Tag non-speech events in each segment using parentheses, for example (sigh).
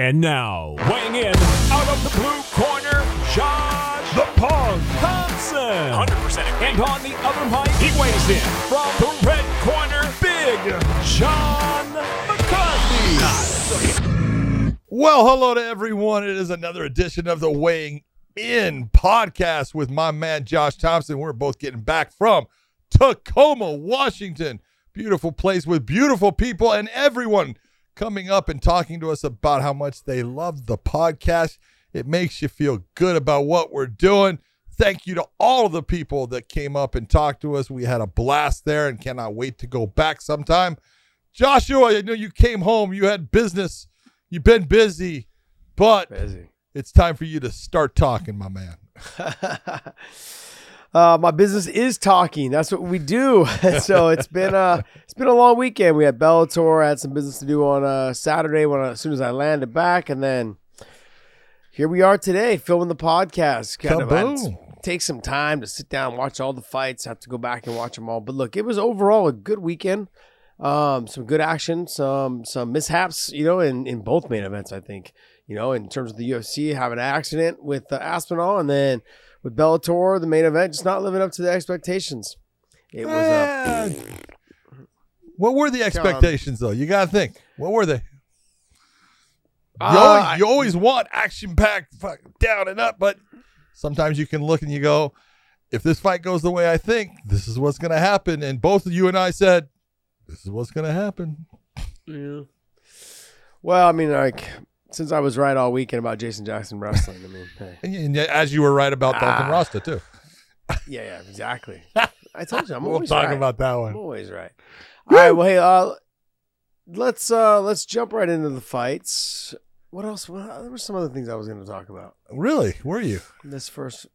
And now, weighing in out of the blue corner, Josh the Punk Thompson. 100% And on the other mic, he weighs in from the red corner, Big John McCarthy. Well, hello to everyone. It is another edition of the Weighing In podcast with my man Josh Thompson. We're both getting back from Tacoma, Washington. Beautiful place with beautiful people and everyone coming up and talking to us about how much they love the podcast. It makes you feel good about what we're doing. Thank you to all of the people that came up and talked to us. We had a blast there and cannot wait to go back sometime. Joshua, I know you came home, you had business, you've been busy, but Busy. it's time for you to start talking, my man. (laughs) uh, my business is talking. That's what we do. (laughs) so it's been uh it's been a long weekend. We had Bellator. I had some business to do on uh, Saturday when I, as soon as I landed back, and then here we are today filming the podcast. Kind of Kaboom. take some time to sit down, watch all the fights. Have to go back and watch them all. But look, it was overall a good weekend. Um, some good action, some some mishaps, you know, in in both main events. I think, you know, in terms of the UFC, having an accident with uh, Aspinall, and then with Bellator, the main event, just not living up to the expectations. It was uh, Eh, what were the expectations, though? You got to think. What were they? You, Uh, always, you always want action packed, down and up, but sometimes you can look and you go, if this fight goes the way I think, this is what's going to happen. And both of you and I said, this is what's going to happen. yeah. Well, I mean, like since I was right all weekend about Jason Jackson wrestling, I mean, (laughs) hey. And, and as you were right about Dalton Ah. Rosta, too. (laughs) yeah, yeah, exactly. (laughs) I told you, I'm we'll always talk right. about that I'm one. always right. All right, well, hey, uh, let's uh, let's jump right into the fights. What else? Well, there were some other things I was going to talk about. Really? Were you? This first,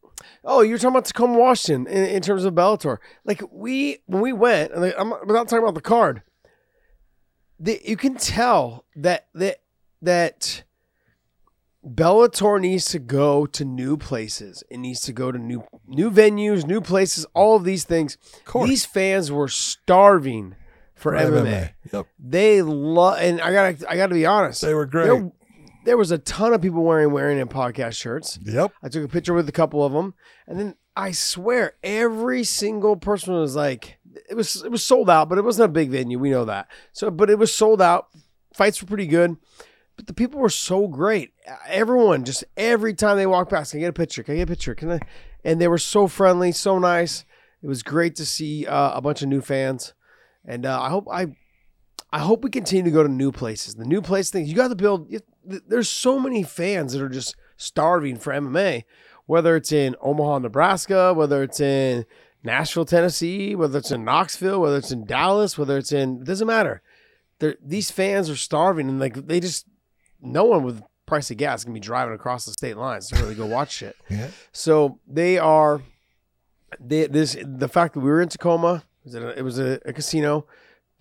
oh, you're talking about Tacoma, Washington, in, in terms of Bellator. Like we when we went, and like, I'm without talking about the card. The, you can tell that that that Bellator needs to go to new places. It needs to go to new new venues, new places. All of these things. Of. These fans were starving for, MMA. Yep. They love, and I gotta I gotta be honest. They were great. There, there was a ton of people wearing wearing in podcast shirts. Yep. I took a picture with a couple of them, and then I swear every single person was like, it was it was sold out, but it wasn't a big venue. We know that. So, but it was sold out. Fights were pretty good, but the people were so great. Everyone just every time they walked past, can I get a picture? Can I get a picture? Can I? And they were so friendly, so nice. It was great to see uh, a bunch of new fans, and uh, I hope I. I hope we continue to go to new places. The new place thing, you got to build. you- There's so many fans that are just starving for MMA, whether it's in Omaha, Nebraska, whether it's in Nashville, Tennessee, whether it's in Knoxville, whether it's in Dallas, whether it's in, it doesn't matter. They're, these fans are starving and like they just, no one with price of gas can be driving across the state lines to really go watch shit. (laughs) Yeah. So they are, they, this, the fact that we were in Tacoma, it was, a, it was a, a casino.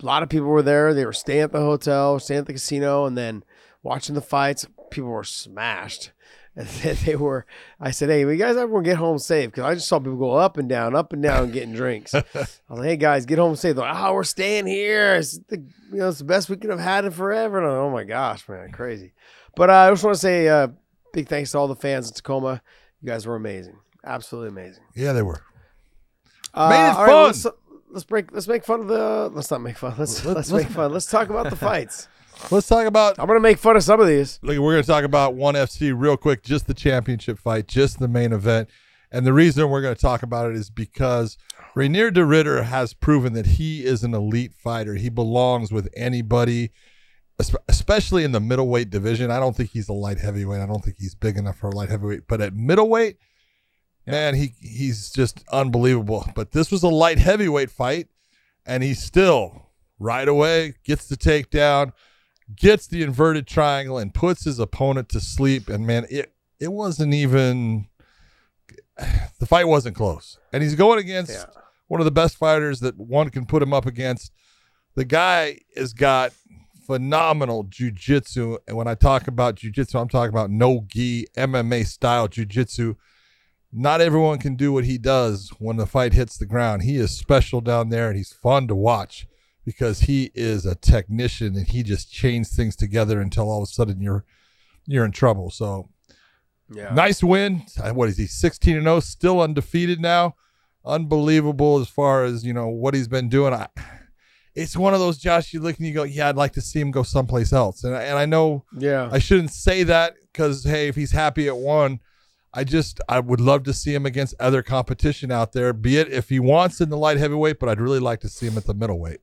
A lot of people were there. They were staying at the hotel, staying at the casino, and then watching the fights. People were smashed. And (laughs) they were, I said, hey, you guys everyone get home safe? Because I just saw people go up and down, up and down getting drinks. (laughs) I was like, hey, guys, get home safe. They're like, oh, we're staying here. It's the, you know, it's the best we could have had in forever. And I'm, oh, my gosh, man, crazy. But uh, I just want to say uh, big thanks to all the fans in Tacoma. You guys were amazing. Absolutely amazing. Yeah, they were. Uh, Made it all right, fun. let's, let's break. Let's make fun of the. Let's not make fun. Let's- let's, let's- make fun. Let's talk about the fights. Let's talk about I'm gonna make fun of some of these. Look, we're going to talk about one FC real quick, just the championship fight, just the main event. And the reason we're going to talk about it is because Reinier de Ridder has proven that he is an elite fighter. He belongs with anybody, especially in the middleweight division. I don't think he's a light heavyweight. I don't think he's big enough for a light heavyweight. But at middleweight, man, he he's just unbelievable. But this was a light heavyweight fight, and he still right away gets the takedown gets the inverted triangle and puts his opponent to sleep. And man, it it wasn't even (sighs) the fight wasn't close. And he's going against Yeah. one of the best fighters that one can put him up against. The guy has got phenomenal jujitsu. And when I talk about jujitsu, I'm talking about no gi MMA style jujitsu. Not everyone can do what he does when the fight hits the ground. He is special down there and he's fun to watch because he is a technician and he just chains things together until all of a sudden you're you're in trouble. So Yeah. nice win. What is he? 16 and 0, still undefeated now. Unbelievable as far as, you know, what he's been doing. I, it's one of those Josh you look and you go, "Yeah, I'd like to see him go someplace else." And I- and I know Yeah. I shouldn't say that cuz hey, if he's happy at one, I just I would love to see him against other competition out there, be it if he wants in the light heavyweight, but I'd really like to see him at the middleweight.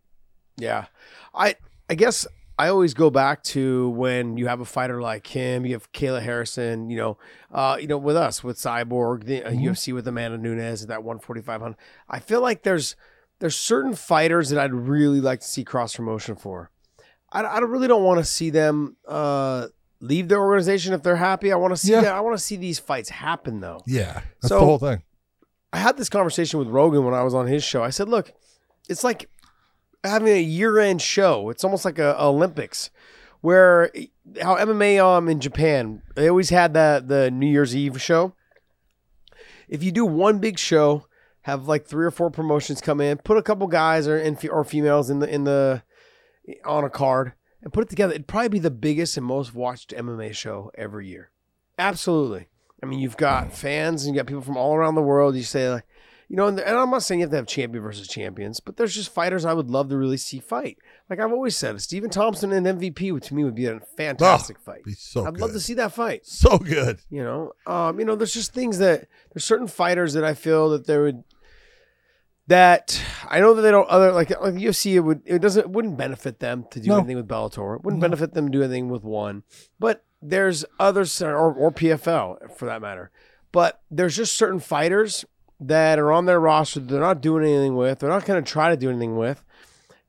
Yeah. I I guess I always go back to when you have a fighter like him, you have Kayla Harrison, you know, uh, you know, with us, with Cyborg, the uh, Mhm. UFC with Amanda Nunes at that 14500. I feel like there's there's certain fighters that I'd really like to see cross promotion for. I, I really don't want to see them uh, leave their organization if they're happy. I want to see Yeah. that. I want to see these fights happen though. Yeah. That's So- the whole thing. I had this conversation with Rogan when I was on his show. I said, look, it's like having a year end show. It's almost like a, Olympics where how MMA um in Japan, they always had that the New Year's Eve show. If you do one big show, have like three or four promotions come in, put a couple guys or fe- or females in the in the on a card and put it together, it'd probably be the biggest and most watched MMA show every year. Absolutely. I mean, you've got fans and you got people from all around the world. You say like, you know, and, and I'm not saying you have to have champion versus champions, but there's just fighters I would love to really see fight. Like I've always said, Stephen Thompson and MVP would to me would be a fantastic fight. Be so I'd good. love to see that fight. so good. You know, um, you know, there's just things that there's certain fighters that I feel that there would that I know that they don't other like like UFC it would it doesn't it wouldn't benefit them to do No. anything with Bellator. It wouldn't No. benefit them to do anything with one. But there's others or, or PFL for that matter. But there's just certain fighters that are on their roster that they're not doing anything with. They're not going to try to do anything with.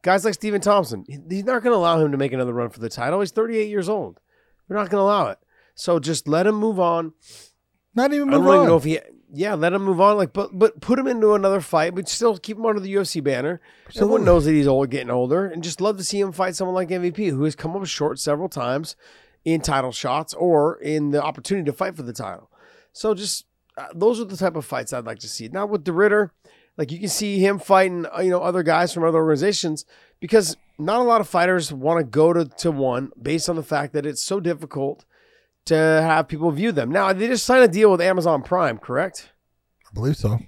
Guys like Stephen Thompson, he's not going to allow him to make another run for the title. He's 38 years old. They're not going to allow it. So just let him move on. Not even I don't move really on. know if he, yeah, let him move on. Like, but but put him into another fight, but still keep him under the UFC banner. Everyone knows that he's old, getting older, and just love to see him fight someone like MVP, who has come up short several times in title shots or in the opportunity to fight for the title. So just uh, those are the type of fights I'd like to see. Now with de Ridder, like you can see him fighting, uh, you know, other guys from other organizations because not a lot of fighters want to go to, to one based on the fact that it's so difficult to have people view them. Now they just signed a deal with Amazon Prime, correct? I believe so.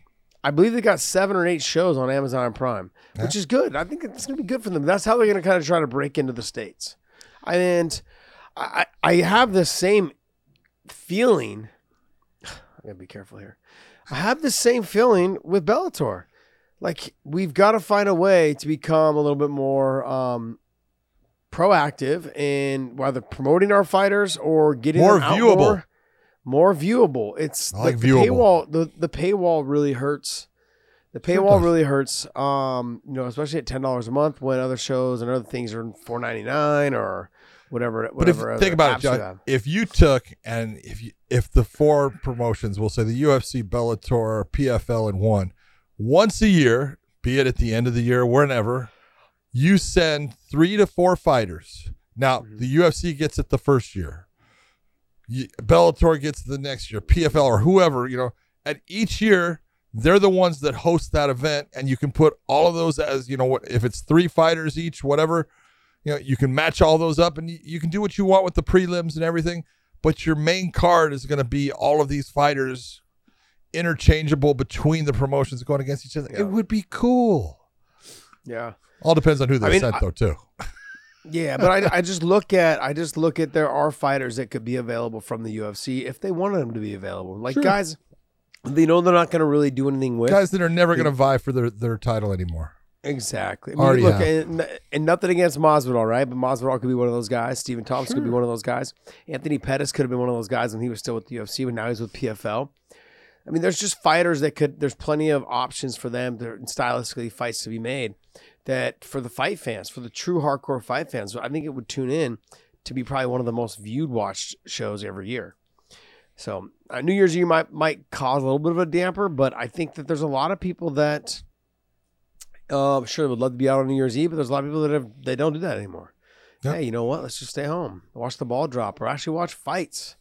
I believe they got seven or eight shows on Amazon Prime, which is good. I think it's going to be good for them. That's how they're going to kind of try to break into the states. And I, I have the same feeling. Gotta be careful here. I have the same feeling with Bellator. Like we've got to find a way to become a little bit more um, proactive in whether promoting our fighters or getting More viewable. more, more viewable. It's I like the, viewable. the paywall. The, the paywall really hurts. The paywall really hurts. Um, you know, especially at ten dollars a month when other shows and other things are four ninety nine or whatever. But if think about it, John, if you took and if you if the four promotions, we'll say the UFC, Bellator, PFL, and one, once a year, be it at the end of the year, whenever, you send three to four fighters. Now Mhm. the UFC gets it the first year. Bellator gets it the next year. PFL or whoever, you know, and each year they're the ones that host that event, and you can put all of those as you know what if it's three fighters each, whatever you know you can match all those up and you can do what you want with the prelims and everything but your main card is going to be all of these fighters interchangeable between the promotions going against each other Yeah. it would be cool Yeah. all depends on who they I mean, sent I- though too Yeah, but I, I just look at I just look at there are fighters that could be available from the UFC if they wanted them to be available. Like Sure. guys, they know they're not going to really do anything with. guys that are never going to vie for their, their title anymore Exactly. I mean, Already look, and, and nothing against Masvidal, right? But Masvidal could be one of those guys. Stephen Thompson could be one of those guys. Anthony Pettis could have been one of those guys when he was still with the UFC, but now he's with PFL. I mean, there's just fighters that could. There's plenty of options for them. There are stylistically fights to be made. That for the fight fans, for the true hardcore fight fans, I think it would tune in to be probably one of the most viewed watched shows every year. So uh, New Year's Eve might might cause a little bit of a damper, but I think that there's a lot of people that uh, I'm sure would love to be out on New Year's Eve, but there's a lot of people that have they don't do that anymore. Yep. Hey, you know what? Let's just stay home, watch the ball drop, or actually watch fights.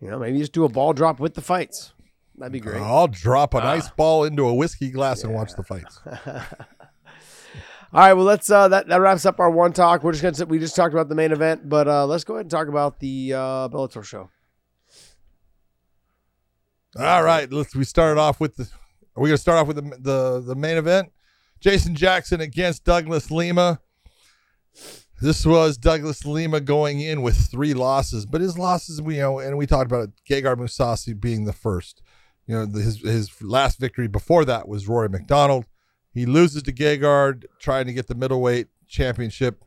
You know, maybe just do a ball drop with the fights. That'd be great. i'll drop a nice ice ball into a whiskey glass and watch the fights (laughs) All right, well let's uh that, that wraps up our one talk. We're just gonna we just talked about the main event, but uh let's go ahead and talk about the uh Bellator show. All right, let's. We started off with the. Are we going to start off with the, the the main event? Jason Jackson against Douglas Lima. This was Douglas Lima going in with three losses, but his losses, we you know, and we talked about it, Gegard Mousasi being the first. You know, his his last victory before that was Rory MacDonald. He loses to Gegard, trying to get the middleweight championship.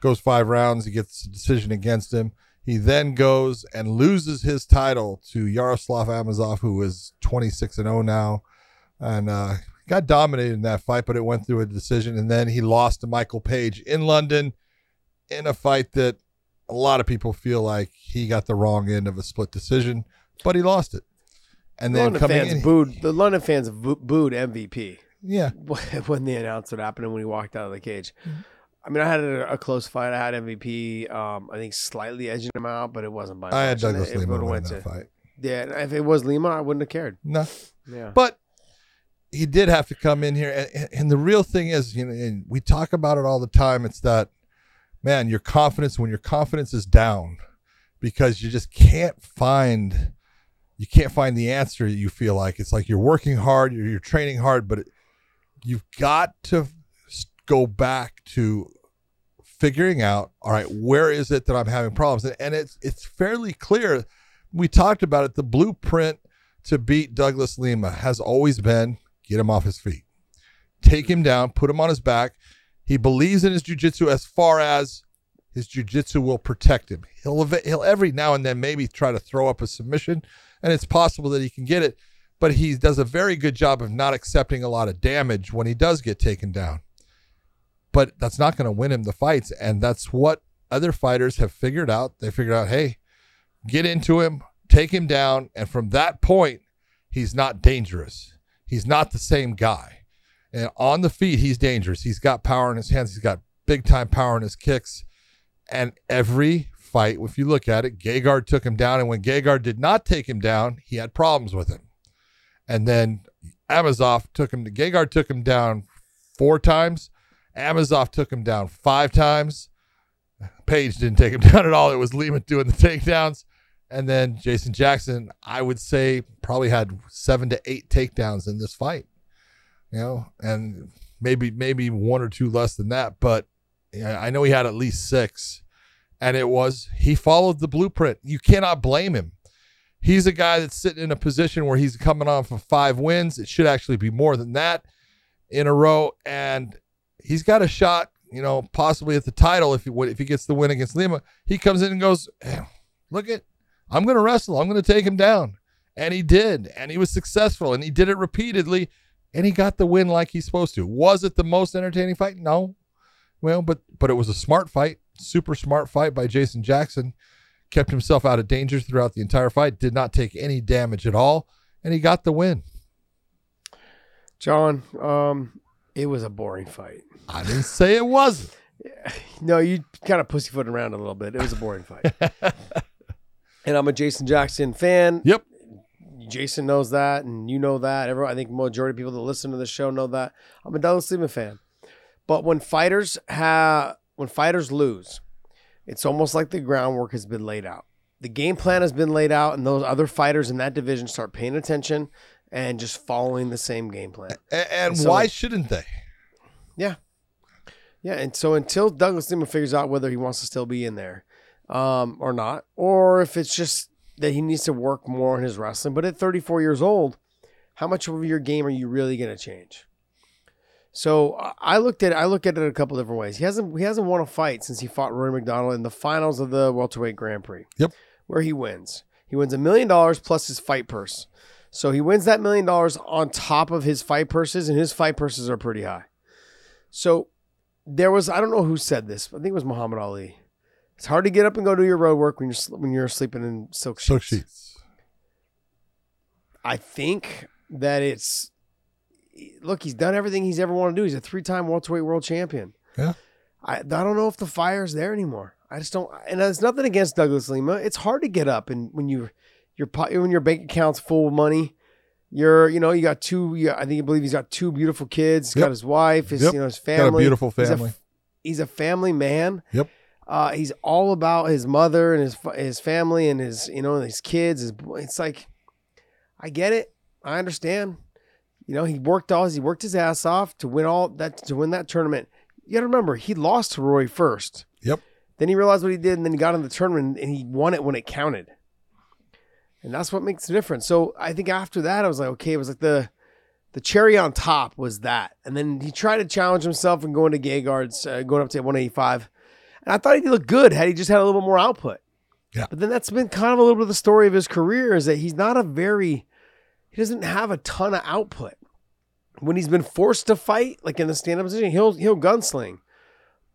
Goes five rounds. He gets a decision against him. He then goes and loses his title to Yaroslav Amosov, who is 26 and 0 now, and uh, got dominated in that fight, but it went through a decision. And then he lost to Michael Page in London in a fight that a lot of people feel like he got the wrong end of a split decision, but he lost it. And then London coming fans in, booed the London fans booed MVP yeah, (laughs) when they announced what happened and when he walked out of the cage. Mm-hmm. I mean, I had a, a close fight. I had MVP. Um, I think slightly edging him out, but it wasn't by. I had much. And Douglas it- it Lima would've win that to- fight. Yeah, if it was Lima, I wouldn't have cared. No, Yeah, But he did have to come in here, and, and the real thing is, you know, we talk about it all the time. It's that, man, your confidence when your confidence is down, because you just can't find, you can't find the answer. You feel like it's like you're working hard, you're, you're training hard, but it, you've got to go back to figuring out, all right, where is it that I'm having problems, and, and it's it's fairly clear. We talked about it. The blueprint to beat Douglas Lima has always been get him off his feet, take him down, put him on his back. He believes in his jujitsu as far as his jujitsu will protect him. He'll he'll every now and then maybe try to throw up a submission, and it's possible that he can get it, but he does a very good job of not accepting a lot of damage when he does get taken down. But that's not going to win him the fights, and that's what other fighters have figured out. They figured out, hey, get into him, take him down, and from that point, he's not dangerous. He's not the same guy. And on the feet, he's dangerous. He's got power in his hands. He's got big time power in his kicks. And every fight, if you look at it, Gegard took him down. And when Gegard did not take him down, he had problems with him. And then Amosov took him to Gegard took him down four times. Amosov took him down five times. Page didn't take him (laughs) down at all. It was Lima doing the takedowns. And then Jason Jackson, I would say, probably had seven to eight takedowns in this fight. You know, and maybe maybe one or two less than that, but I know he had at least six. And it was he followed the blueprint. You cannot blame him. He's a guy that's sitting in a position where he's coming off of five wins. It should actually be more than that in a row, and he's got a shot, you know, possibly at the title if he if he gets the win against Lima. He comes in and goes, "Eh, "Look at, I'm going to wrestle. I'm going to take him down," and he did, and he was successful, and he did it repeatedly, and he got the win like he's supposed to. Was it the most entertaining fight? No, well, but but it was a smart fight, super smart fight by Jason Jackson. Kept himself out of danger throughout the entire fight. Did not take any damage at all, and he got the win. John, um, it was a boring fight. I didn't say it wasn't. (laughs) No, you kind of pussyfooted around a little bit. It was a boring fight. (laughs) and I'm a Jason Jackson fan. Yep. Jason knows that, and you know that. Everyone, I think majority of people that listen to the show know that. I'm a Douglas Lima fan. But when fighters have when fighters lose, it's almost like the groundwork has been laid out. The game plan has been laid out, and those other fighters in that division start paying attention and just following the same game plan. A- And, So- why shouldn't they? Yeah. Yeah. And so until Douglas Lima figures out whether he wants to still be in there um, or not, or if it's just that he needs to work more on his wrestling. But at 34 years old, how much of your game are you really going to change? So I- looked at I look at it a couple different ways. He hasn't he hasn't won a fight since he fought Rory MacDonald in the finals of the welterweight Grand Prix. Yep. Where he wins. He wins a million dollars plus his fight purse. So he wins that million dollars on top of his fight purses, and his fight purses are pretty high. So there was I don't know who said this. I think it was Muhammad Ali. It's hard to get up and go do your road work when you're when you're sleeping in silk sheets. Silk sheets. I think that it's look. He's done everything he's ever wanted to do. He's a three-time welterweight world champion. Yeah. I I don't know if the fire's there anymore. I just don't. And it's nothing against Douglas Lima. It's hard to get up and when you your when your bank account's full of money. You're, you know, you got two. You, I think I believe he's got two beautiful kids. He's Yep. got his wife, his, Yep. you know, his Got a family. beautiful He's a- family. He's a, family man. Yep. Uh, he's all about his mother and his his family and his, you know, his kids. His, it's like, I get it. I understand. You know, he worked all he worked his ass off to win all that to win that tournament. You got to remember, he lost to Rory first. Yep. Then he realized what he did, and then he got in the tournament and he won it when it counted. And that's what makes the difference. So I think after that, I was like, okay, it was like the the cherry on top was that. And then he tried to challenge himself and going to Gegard's, uh, going up to 185. And I thought he'd look good had he just had a little bit more output. Yeah. But then that's been kind of a little bit of the story of his career is that he's not a very, he doesn't have a ton of output. When he's been forced to fight, like in the stand up position, he'll he'll gunsling.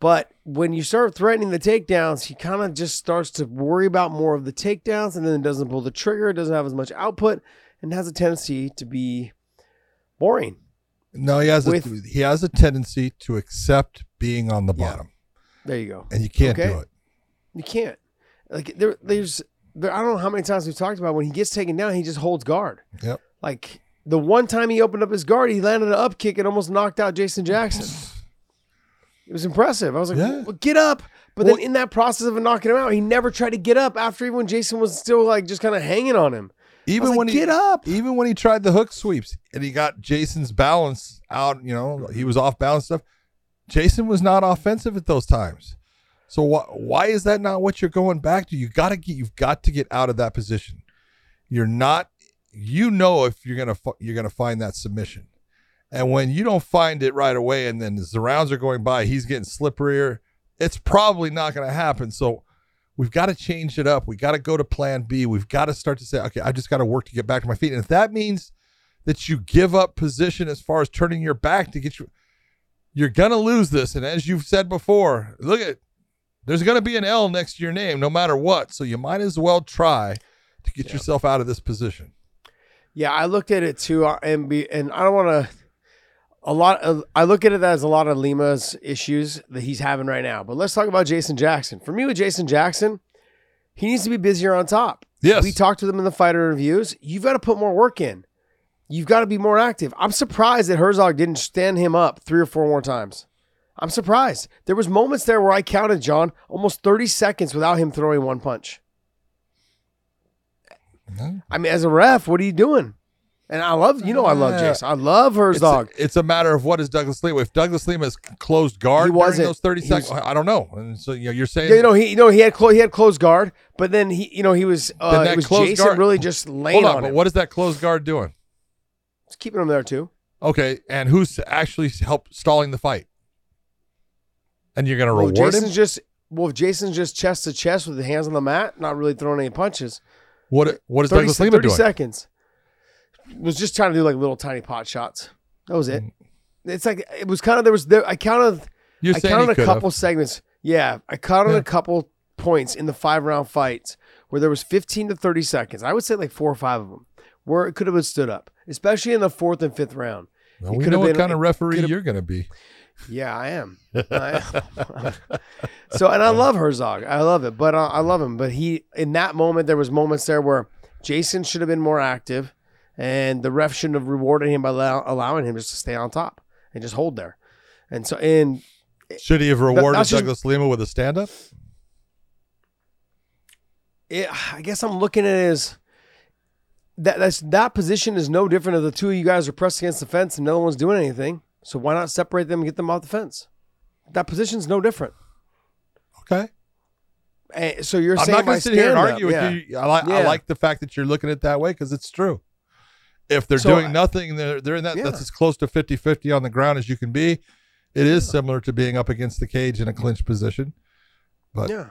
But when you start threatening the takedowns, he kind of just starts to worry about more of the takedowns and then doesn't pull the trigger, doesn't have as much output, and has a tendency to be boring. No, he has a, he has a tendency to accept being on the Yeah. bottom, There you go. and you can't Okay. do it. You can't. Like there, there's, there, I don't know how many times we've talked about when he gets taken down, he just holds guard. Yep. Like the one time he opened up his guard, he landed an up kick and almost knocked out Jason Jackson. It was impressive. I was like, Yeah. "Well, get up. But Well- then in that process of knocking him out, he never tried to get up after even when Jason was still like just kind of hanging on him. Even like, when he "Get up." even when he tried the hook sweeps and he got Jason's balance out, you know, he was off balance stuff. Jason was not offensive at those times. So why why is that not what you're going back to? You got to get you've got to get out of that position. You're not you know if you're going to you're going to find that submission. And when you don't find it right away and then as the rounds are going by, he's getting slipperier, it's probably not going to happen. So we've got to change it up. We got to go to plan B. We've got to start to say, okay, I just got to work to get back to my feet. And if that means that you give up position as far as turning your back to get you, you're going to lose this. And as you've said before, look at, there's going to be an L next to your name no matter what. So you might as well try to get yourself out of this position. Yeah, I looked at it too, uh, and be, and I don't want to. A lot. Of, I look at it as a lot of Lima's issues that he's having right now. But let's talk about Jason Jackson. For me, with Jason Jackson, he needs to be busier on top. Yes. we talked to him in the fighter reviews. You've got to put more work in. You've got to be more active. I'm surprised that Herzog didn't stand him up three or four more times. I'm surprised. There was moments there where I counted John almost 30 seconds without him throwing one punch. I mean, as a ref, what are you doing? And I love, you know, I love Jason. I love It's a, Herzog. it's a matter of what is Douglas Lima. If Douglas Lima is closed guard He wasn't. those 30 He was- seconds, I don't know. And so you know, you're saying Yeah, you know, he, you know, he had clo- he had closed guard, but then he, you know, he was, uh, it was Jason guard- really just laying hold on, on, but him. what is that closed guard doing? Just keeping him there too. Okay, and who's actually help stalling the fight? And you're going to Well, reward Jason's him? just well, if Jason's just chest to chest with the hands on the mat, not really throwing any punches. What what is 30, Douglas Lima 30 doing? seconds. Was just trying to do like little tiny pot shots. That was Mm. it. It's like it was kind of there was there. I counted. You're I counted a couple have. segments. Yeah, I counted Yeah. a couple points in the five round fights where there was 15 to 30 seconds. I would say like four or five of them where it could have been stood up, especially in the fourth and fifth round. Well, we could know have what been- kind of referee you're going to be. Yeah, I am. (laughs) I am. (laughs) so, and I love Herzog. I love it, but uh, I love him. But he, in that moment, there was moments there where Jason should have been more active, and the ref shouldn't have rewarded him by allow, allowing him just to stay on top and just hold there. And so, and Should he have rewarded just- Douglas Lima with a stand up? I guess I'm looking at it as that that's that position is no different if the two of you guys are pressed against the fence and no one's doing anything. So why not separate them and get them off the fence? That position's no different. Okay. Eh, so you're I'm saying not going to sit here and stand-up, argue yeah. with you. I, like I like the fact that you're looking at it that way because it's true. If they're So doing I- nothing, they're, they're in that, Yeah. that's as close to 50 50 on the ground as you can be. It is similar to being up against the cage in a clinch position. But Yeah.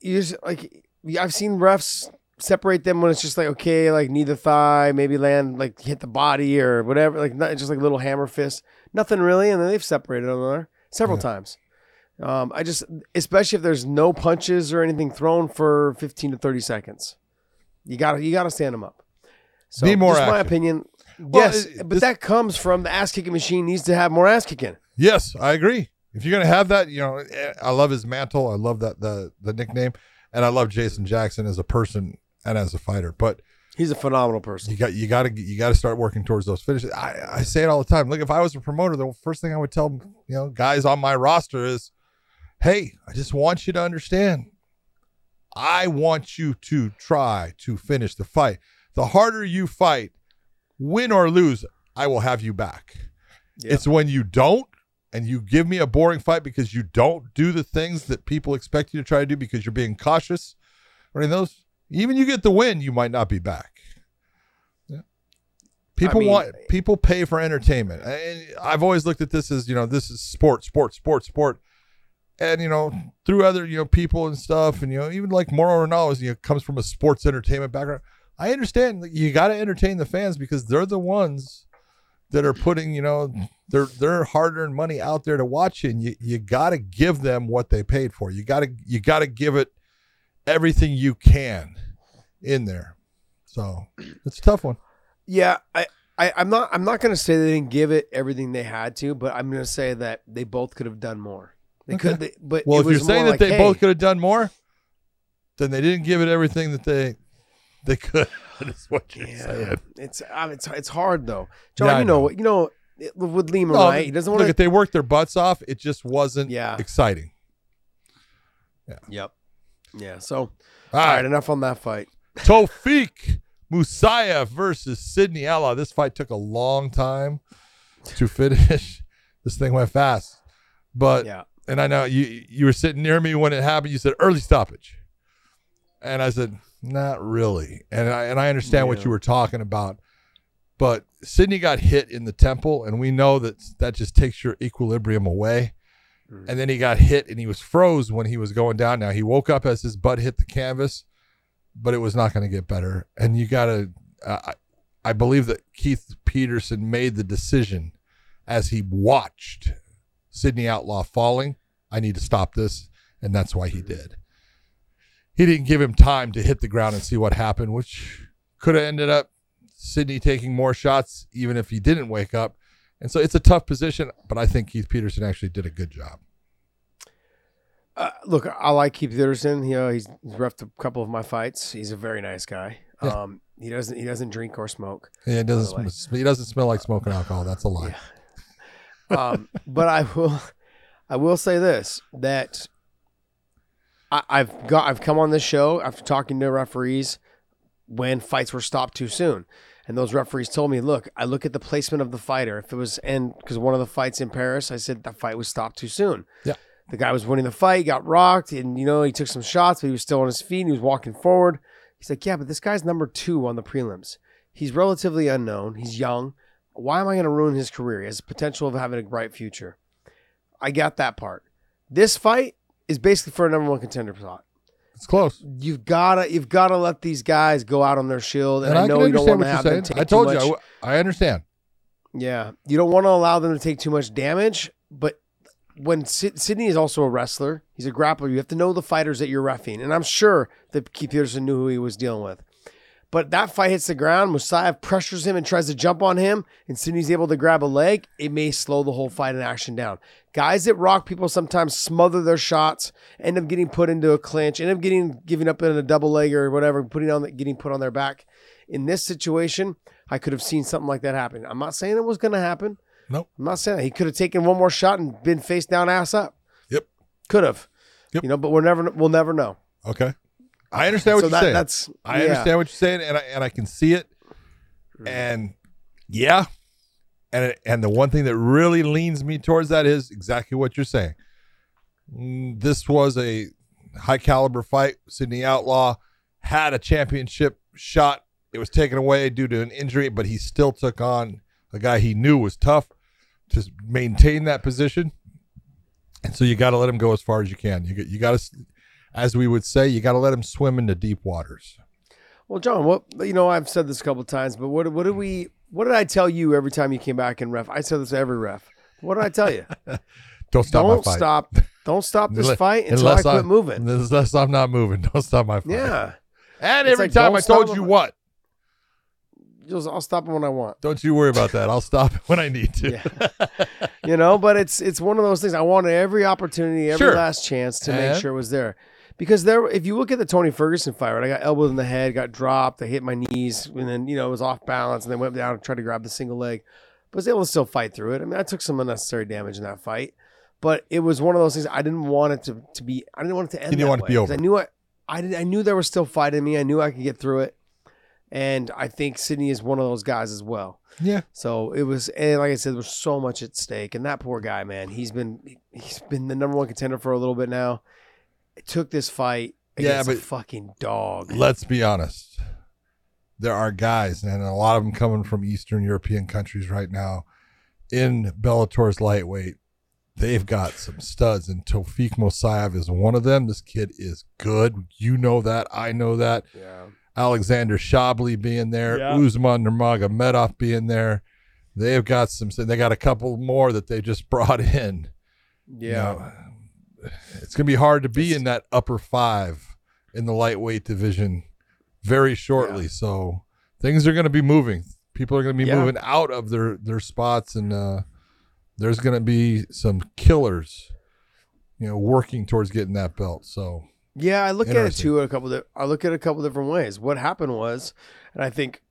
You just like I've seen refs separate them when it's just like okay, like knee the thigh, maybe land like hit the body or whatever, like not just like little hammer fist, nothing really, and then they've separated them there several Yeah. times. Um, I just, especially if there's no punches or anything thrown for 15 to 30 seconds, you gotta you gotta stand them up. So Be more just my opinion. Well, yes, it- but this- that comes from the ass kicking machine needs to have more ass kicking. Yes, I agree. If you're gonna have that, you know, eh, I love his mantle. I love that the the nickname, and I love Jason Jackson as a person and as a fighter. But He's a phenomenal person. You got you got to you got to start working towards those finishes. I, I say it all the time. Look, if I was a promoter, the first thing I would tell you know guys on my roster is, "Hey, I just want you to understand. I want you to try to finish the fight. The harder you fight, win or lose, I will have you back. Yeah. It's when you don't and you give me a boring fight because you don't do the things that people expect you to try to do because you're being cautious. I mean, those even you get the win, you might not be back. Yeah. People mean- want people pay for entertainment. And I've always looked at this as you know this is sport, sport, sport, sport, and you know through other you know people and stuff, and you know even like Mauro Ranallo you know comes from a sports entertainment background. I understand you got to entertain the fans because they're the ones that are putting you know their their hard earned money out there to watch and you you got to give them what they paid for. You got to you got to give it everything you can in there. So it's a tough one. Yeah, I, I, I'm not. I'm not going to say they didn't give it everything they had to, but I'm going to say that they both could have done more. They Okay. could, they, but Well, it if you're saying that like, they hey, both could have done more, then they didn't give it everything that they they could. (laughs) That's what you're yeah, saying. it's uh, it's it's hard though, John. Yeah, you know know. what? You know with Lima, No, right? He doesn't want to look want they worked their butts off. It just wasn't Yeah. exciting. Yep. Yeah. So All all right, enough on that fight. (laughs) Tofik Musayev versus Sydney Outlaw. This fight took a long time to (laughs) finish. this thing went fast, but Yeah. and I know you you were sitting near me when it happened. You said early stoppage, and I said not really. And I and I understand what you were talking about, but Sydney got hit in the temple, and we know that that just takes your equilibrium away. Mm. And then he got hit, and he was froze when he was going down. Now he woke up as his butt hit the canvas, but it was not going to get better. And you got to, uh, I, I believe that Keith Peterson made the decision as he watched Sydney Outlaw falling. I need to stop this, and that's why he did. He didn't give him time to hit the ground and see what happened, which could have ended up Sydney taking more shots, even if he didn't wake up. And so it's a tough position, but I think Keith Peterson actually did a good job. Uh, look, I like Keith Peterson. You know, he's, he's refed a couple of my fights. He's a very nice guy. Yeah. Um, he doesn't he doesn't drink or smoke. Yeah, it doesn't. By the way. sm- He doesn't smell like smoking alcohol. That's a lie. um, but I will, I will say this that I, I've got I've come on this show after talking to referees when fights were stopped too soon, and those referees told me, look, I look at the placement of the fighter. If it was and because one of the fights in Paris, I said that fight was stopped too soon. Yeah. The guy was winning the fight, got rocked, and you know he took some shots, but he was still on his feet. and He was walking forward. He's like, yeah, but this guy's number two on the prelims. He's relatively unknown. He's young. Why am I going to ruin his career? He has potential of having a bright future. I got that part. This fight is basically for a number one contender spot. It's close. You've gotta, you've gotta let these guys go out on their shield, and, And, I, I, know you don't want to have them take I told too you. I I understand. Yeah, you don't want to allow them to take too much damage, but when Sid- Sydney is also a wrestler, he's a grappler. You have to know the fighters that you're refing, and I'm sure that Keith Peterson knew who he was dealing with. But that fight hits the ground. Musayev pressures him and tries to jump on him, and soon he's able to grab a leg. It may slow the whole fight in action down. Guys that rock people sometimes smother their shots, end up getting put into a clinch, end up getting giving up in a double leg or whatever, putting on getting put on their back. In this situation, I could have seen something like that happen. I'm not saying it was going to happen. Nope. I'm not saying that. he could have taken one more shot and been face down, ass up. Yep. Could have. Yep. You know, but we're never we'll never know. Okay. I understand what so you're that, saying. that's I yeah. understand what you're saying, and I and I can see it. And yeah, and and the one thing that really leans me towards that is exactly what you're saying. Mm, This was a high caliber fight. Sydney Outlaw had a championship shot. It was taken away due to an injury, but he still took on a guy he knew was tough to maintain that position. And so you got to let him go as far as you can. You you got to, as we would say, you got to let him swim into deep waters. Well, John, what you know, I've said this a couple of times, but what what did we what did I tell you every time you came back and ref? I said this to every ref. What did I tell you? (laughs) Don't stop don't fight. stop don't stop this Unless- fight until I quit I'm- moving. Unless I'm not moving, (laughs) don't stop my fight. Yeah. And It's every like, time I told you what, Just I'll stop him when I want. don't you worry about that. I'll stop it (laughs) when I need to. Yeah. you know, but it's it's one of those things. I wanted every opportunity, every Sure. last chance to make sure it was there. Because there, if you look at the Tony Ferguson fight, right, I got elbowed in the head, got dropped, I hit my knees, and then you know it was off balance, and then went down and tried to grab the single leg, but was able to still fight through it. I mean, I took some unnecessary damage in that fight, but it was one of those things I didn't want it to, to be. I didn't want it to end. You didn't that want it to way, be over. I knew I, I, did, I knew there was still fight in me. I knew I could get through it, and I think Sydney is one of those guys as well. Yeah. So it was, and like I said, there was so much at stake, and that poor guy, man, he's been he's been the number one contender for a little bit now. It took this fight Yeah, against a but- fucking dog. Let's be honest. There are guys, and a lot of them coming from Eastern European countries right now in Bellator's lightweight. They've got some studs, and Tofik Musayev is one of them. This kid is good. You know that. I know that. Yeah, Alexander Shabli being there, Yeah. Usman Nurmagomedov being there. They've got some. They got a couple more that they just (laughs) brought in. You yeah, know, it's gonna be hard to be in that upper five in the lightweight division very shortly. Yeah. So things are gonna be moving. People are gonna be Yeah. moving out of their their spots, and uh, there's gonna be some killers. You know, working towards getting that belt. So yeah. I look at it too. A couple. Of, I look at it a couple different ways. What happened was, and I think,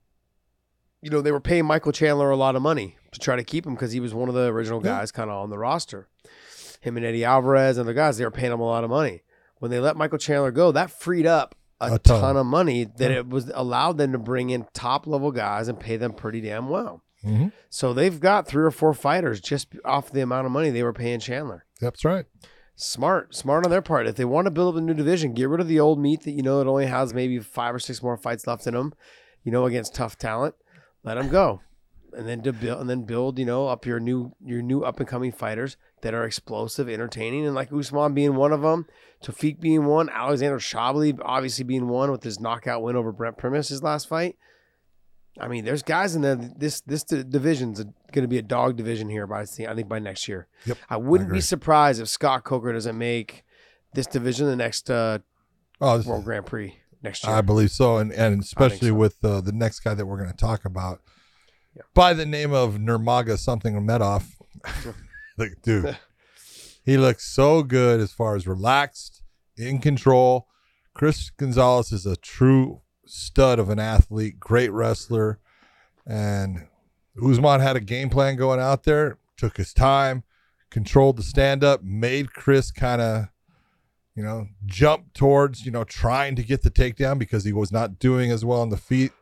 you know, they were paying Michael Chandler a lot of money to try to keep him because he was one of the original Yeah. guys, kind of on the roster. Him and Eddie Alvarez and the guys, they were paying him a lot of money. When they let Michael Chandler go, that freed up a, A ton. ton. of money that Yeah. it was allowed them to bring in top level guys and pay them pretty damn well. mhm. So they've got three or four fighters just off the amount of money they were paying Chandler. that's right. Smart, smart on their part. If they want to build up a new division, get rid of the old meat that you know it only has maybe five or six more fights left in them. You know, against tough talent, let them go, and then to build and then build. You know, up your new your new up and coming fighters that are explosive, entertaining, and like Usman being one of them, Tofik being one, Alexander Shabli obviously being one with his knockout win over Brent Primus his last fight. I mean, there's guys in there. This this division's going to be a dog division here by I think by next year. Yep, I wouldn't agree. be surprised if Scott Coker doesn't make this division the next uh, Oh, World Grand Prix next year. I believe so, and and especially so. with uh, the next guy that we're going to talk about, Yeah. by the name of Nurmaga something Medov. (laughs) like, dude, (laughs) he looks so good as far as relaxed, in control. Chris Gonzalez is a true stud of an athlete, great wrestler, and Usman had a game plan going out there. Took his time, controlled the stand up, made Chris kind of you know, jump towards, you know, trying to get the takedown because he was not doing as well on the feet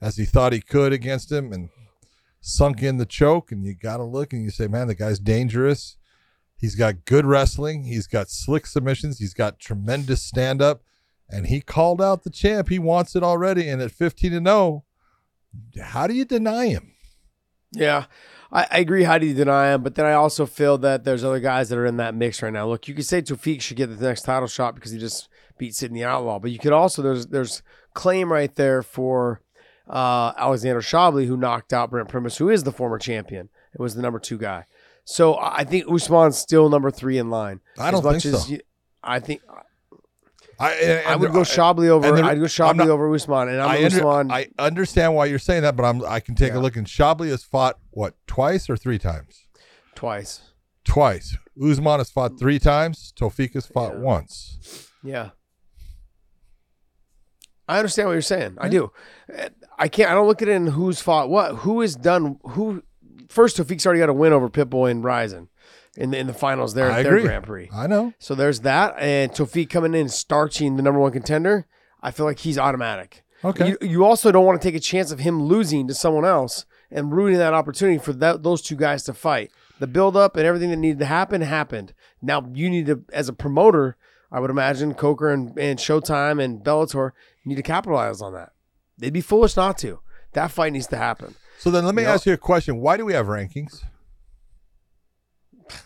as he thought he could against him and sunk in the choke. And you got to look and you say, man, the guy's dangerous. He's got good wrestling. He's got slick submissions. He's got tremendous stand up. And he called out the champ. He wants it already. And at 15 to 0, how do you deny him? Yeah, I, agree. How do you deny him? But then I also feel that there's other guys that are in that mix right now. Look, you could say Tofik should get the next title shot because he just beat Sidney Outlaw, but you could also there's there's claim right there for uh, Alexander Shabli who knocked out Brent Primus, who is the former champion. It was the number two guy. So I think Usman's still number three in line. I don't as much think as so. you- I think I, I would go Shabli over. there- I'd go Shabli not- over Usman, and I'm I, under- Usman. I understand why you're saying that, but I'm I can take Yeah. a look. And Shabli has fought what twice or three times? twice. Twice. Usman has fought three times. Tofik has fought Yeah. once. Yeah. I understand what you're saying. I do. Uh, I can't. I don't look at it in who's fought what. Who has done who? First, Tofik's already got a win over Pitbull and Rizin in the in the finals there I at their. Grand Prix. I know. So there's that, and Tofik coming in starching the number one contender. I feel like he's automatic. Okay. You, you also don't want to take a chance of him losing to someone else and ruining that opportunity for that, those two guys to fight. The build up and everything that needed to happen happened. Now you need to, as a promoter, I would imagine Coker and, and Showtime and Bellator need to capitalize on that. They'd be foolish not to. That fight needs to happen. So then let me You know- ask you a question. Why do we have rankings? (sighs)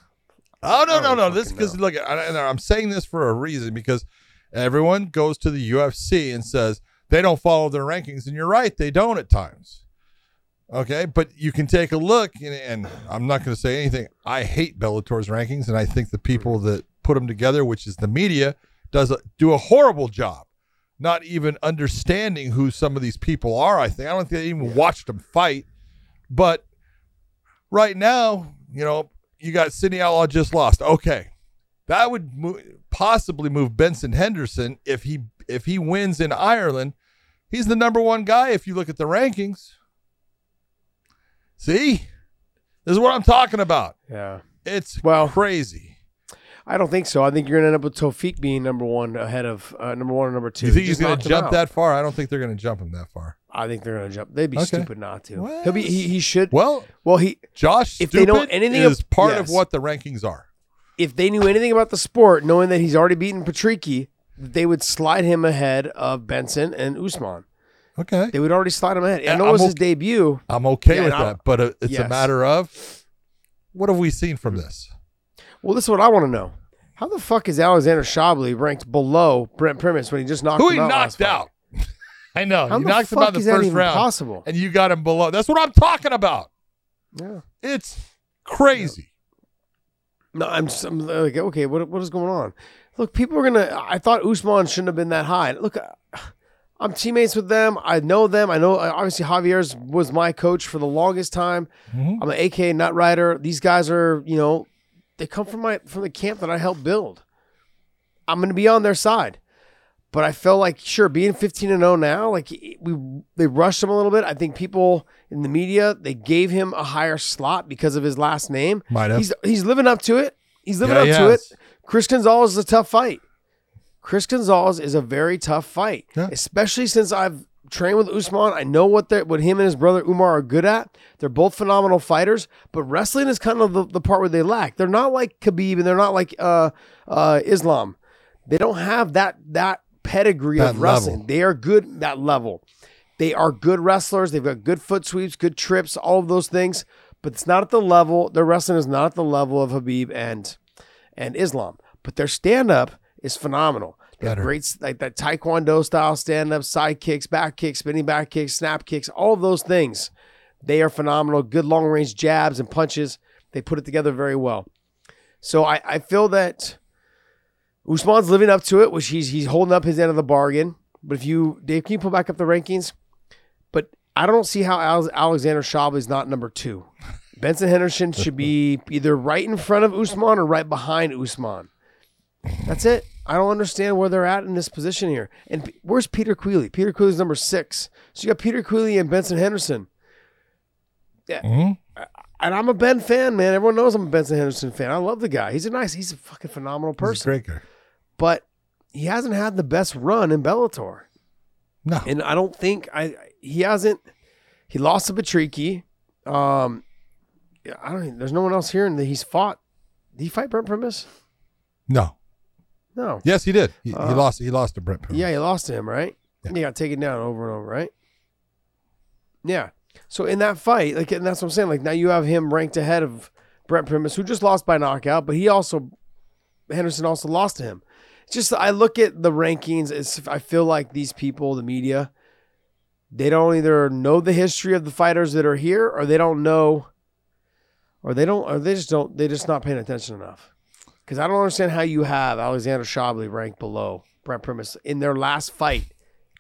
Oh no no no! This because look, I, I'm saying this for a reason because everyone goes to the UFC and says they don't follow their rankings, and you're right, they don't at times. Okay, but you can take a look, and, and I'm not going to say anything. I hate Bellator's rankings, and I think the people mm. that put them together, which is the media, does a, do a horrible job, not even understanding who some of these people are. I think I don't think they even watched them fight, but right now, you know, you got Sidney Outlaw just lost. Okay, That would possibly move Benson Henderson if he if he wins in Ireland. He's the number one guy if you look at the rankings. See, this is what I'm talking about. Yeah. It's Well- crazy. I don't think so. I think you're gonna end up with Tofik being number one ahead of uh, number one and number two. You think he's going to jump that far? I don't think they're going to jump him that far. I think they're gonna jump. They'd be Okay. stupid not to. Well, He'll be. He, he should. Well, Well, he Josh If they know anything is of- part of what the rankings are. if they knew anything about the sport, knowing that he's already beaten Patricky, they would slide him ahead of Benson and Usman. Okay. They would already slide him ahead. I know it I'm was his okay- debut. I'm okay Yeah, with I'll- that, but uh, it's a matter of what have we seen from this? Well, this is what I want to know. How the fuck is Alexander Shabliy ranked below Brent Primus when he just knocked Who him he out? knocked out? (laughs) I know. How the knocked him out the that first even round, possible? and you got him below. That's what I'm talking about. Yeah. It's crazy. No, I'm just I'm like, okay, what what is going on? Look, people are gonna. I thought Usman shouldn't have been that high. Look, (sighs) I'm teammates with them. I know them. I know obviously Javier's was my coach for the longest time. Mhm. I'm an AK nut rider. These guys are, you know, they come from my from the camp that I helped build. I'm gonna be on their side. But I felt like sure being 15 and 0 now, like we they rushed him a little bit. I think people in the media they gave him a higher slot because of his last name. Might have. He's he's living up to it. He's living Yeah, up he to has. it. Chris Gonzalez is a tough fight. Chris Gonzalez is a very tough fight, Yeah. especially since I've trained with Usman. I know what they what him and his brother Umar are good at. They're both phenomenal fighters, but wrestling is kind of the, the part where they lack. They're not like Khabib and they're not like uh, uh, Islam. They don't have that that pedigree That of wrestling. level. They are good that level. They are good wrestlers. They've got good foot sweeps, good trips, all of those things. But it's not at the level. Their wrestling is not at the level of Khabib and and Islam. But their stand up is phenomenal. Better. great like that Taekwondo style stand up, side kicks, back kicks, spinning back kicks, snap kicks, all of those things. They are phenomenal. Good long range jabs and punches. They put it together very well. So I, I feel that Usman's living up to it, which he's he's holding up his end of the bargain. But if you Dave, can you pull back up the rankings? But I don't see how Alexander Shabliy is not number two. (laughs) Benson Henderson should be either right in front of Usman or right behind Usman. That's it. I don't understand where they're at in this position here. And where's Peter Queally? Peter Queally's number six. So you got Peter Queally and Benson Henderson. Mhm. And I'm a Ben fan, man. Everyone knows I'm a Benson Henderson fan. I love the guy. He's a nice, he's a fucking phenomenal He's a person. great guy. But he hasn't had the best run in Bellator. No. And I don't think I he hasn't he lost to Patricky. Um yeah, I don't there's no one else here and he's fought. Did he fight Brent Primus? No. No. Yes, he did. He, he Uh, lost. He lost to Brent. Primus. Yeah, he lost to him, right? Yeah. He got taken down over and over, right? Yeah. So in that fight, like, and that's what I'm saying. Like now you have him ranked ahead of Brent Primus, who just lost by knockout, but he also Henderson also lost to him. It's just I look at the rankings. It's I feel like these people, the media, they don't either know the history of the fighters that are here, or they don't know, or they don't, or they just don't. They're just not paying attention enough. Because I don't understand how you have Alexander Shabliy ranked below Brent Primus in their last fight.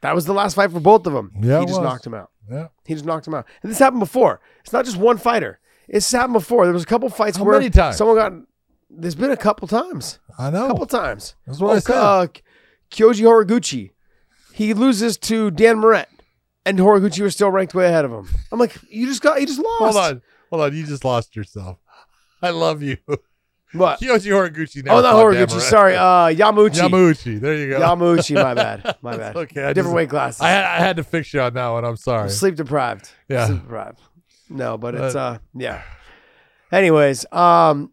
That was the last fight for both of them. Yeah, he just was. knocked him out. Yeah. He just knocked him out. And this happened before. It's not just one fighter. It's happened before. There was a couple fights How where many times? someone got. There's been a couple times. I know. A couple times. That's what I said. Uh, Kyoji Horiguchi. He loses to Dan Moret, and Horiguchi was still ranked way ahead of him. I'm like, you just got, you just lost. Hold on. Hold on. You just lost yourself. I love you. (laughs) What? Kyoji Horiguchi. Never Oh, not Horiguchi. Damaret. Sorry, uh, Yamauchi. Yamauchi. There you go. Yamauchi. My bad. (laughs) My bad. okay. I Different just- weight classes. I had, I had to fix you on that one. I'm sorry. Sleep deprived. Yeah. Sleep deprived. No, but it's Uh, yeah. Anyways, um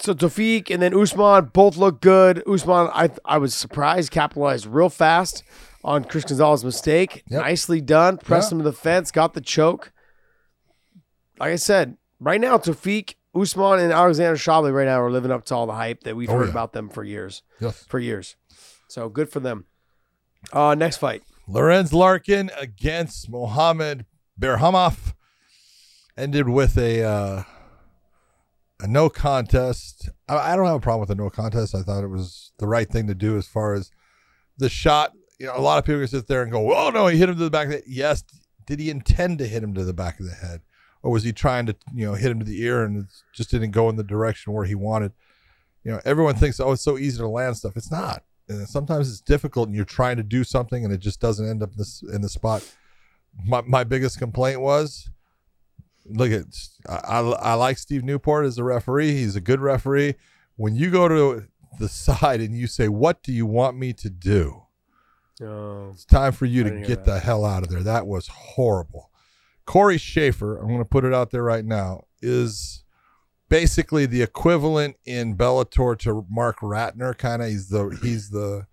so Tofiq and then Usman both look good. Usman, I I was surprised, capitalized real fast on Chris Gonzalez's mistake. Yep. Nicely done. Pressed Yeah. him to the fence, got the choke. Like I said, right now Tofiq, Usman, and Alexander Shabliy right now are living up to all the hype that we've Oh, heard yeah. about them for years. Yes. For years. So good for them. Uh next fight. Lorenz Larkin against Mohammed Berkhamov ended with a uh, a no contest. I, I don't have a problem with a no contest. I thought it was the right thing to do as far as the shot. You know, a lot of people can sit there and go, "Oh no, he hit him to the back of the head." Yes, did he intend to hit him to the back of the head, or was he trying to you know hit him to the ear and it just didn't go in the direction where he wanted? you know, everyone thinks, oh, it's so easy to land stuff. It's not. And sometimes it's difficult, and you're trying to do something, and it just doesn't end up this in the spot. My my biggest complaint was, look at, I, I, I like Steve Newport as a referee. He's a good referee. When you go to the (laughs) side and you say, "What do you want me to do?" Oh, It's time for you to get that. the hell out of there. That was horrible. Corey Schaefer, I'm going to put it out there right now, is basically the equivalent in Bellator to Marc Ratner. Kind of, he's the he's the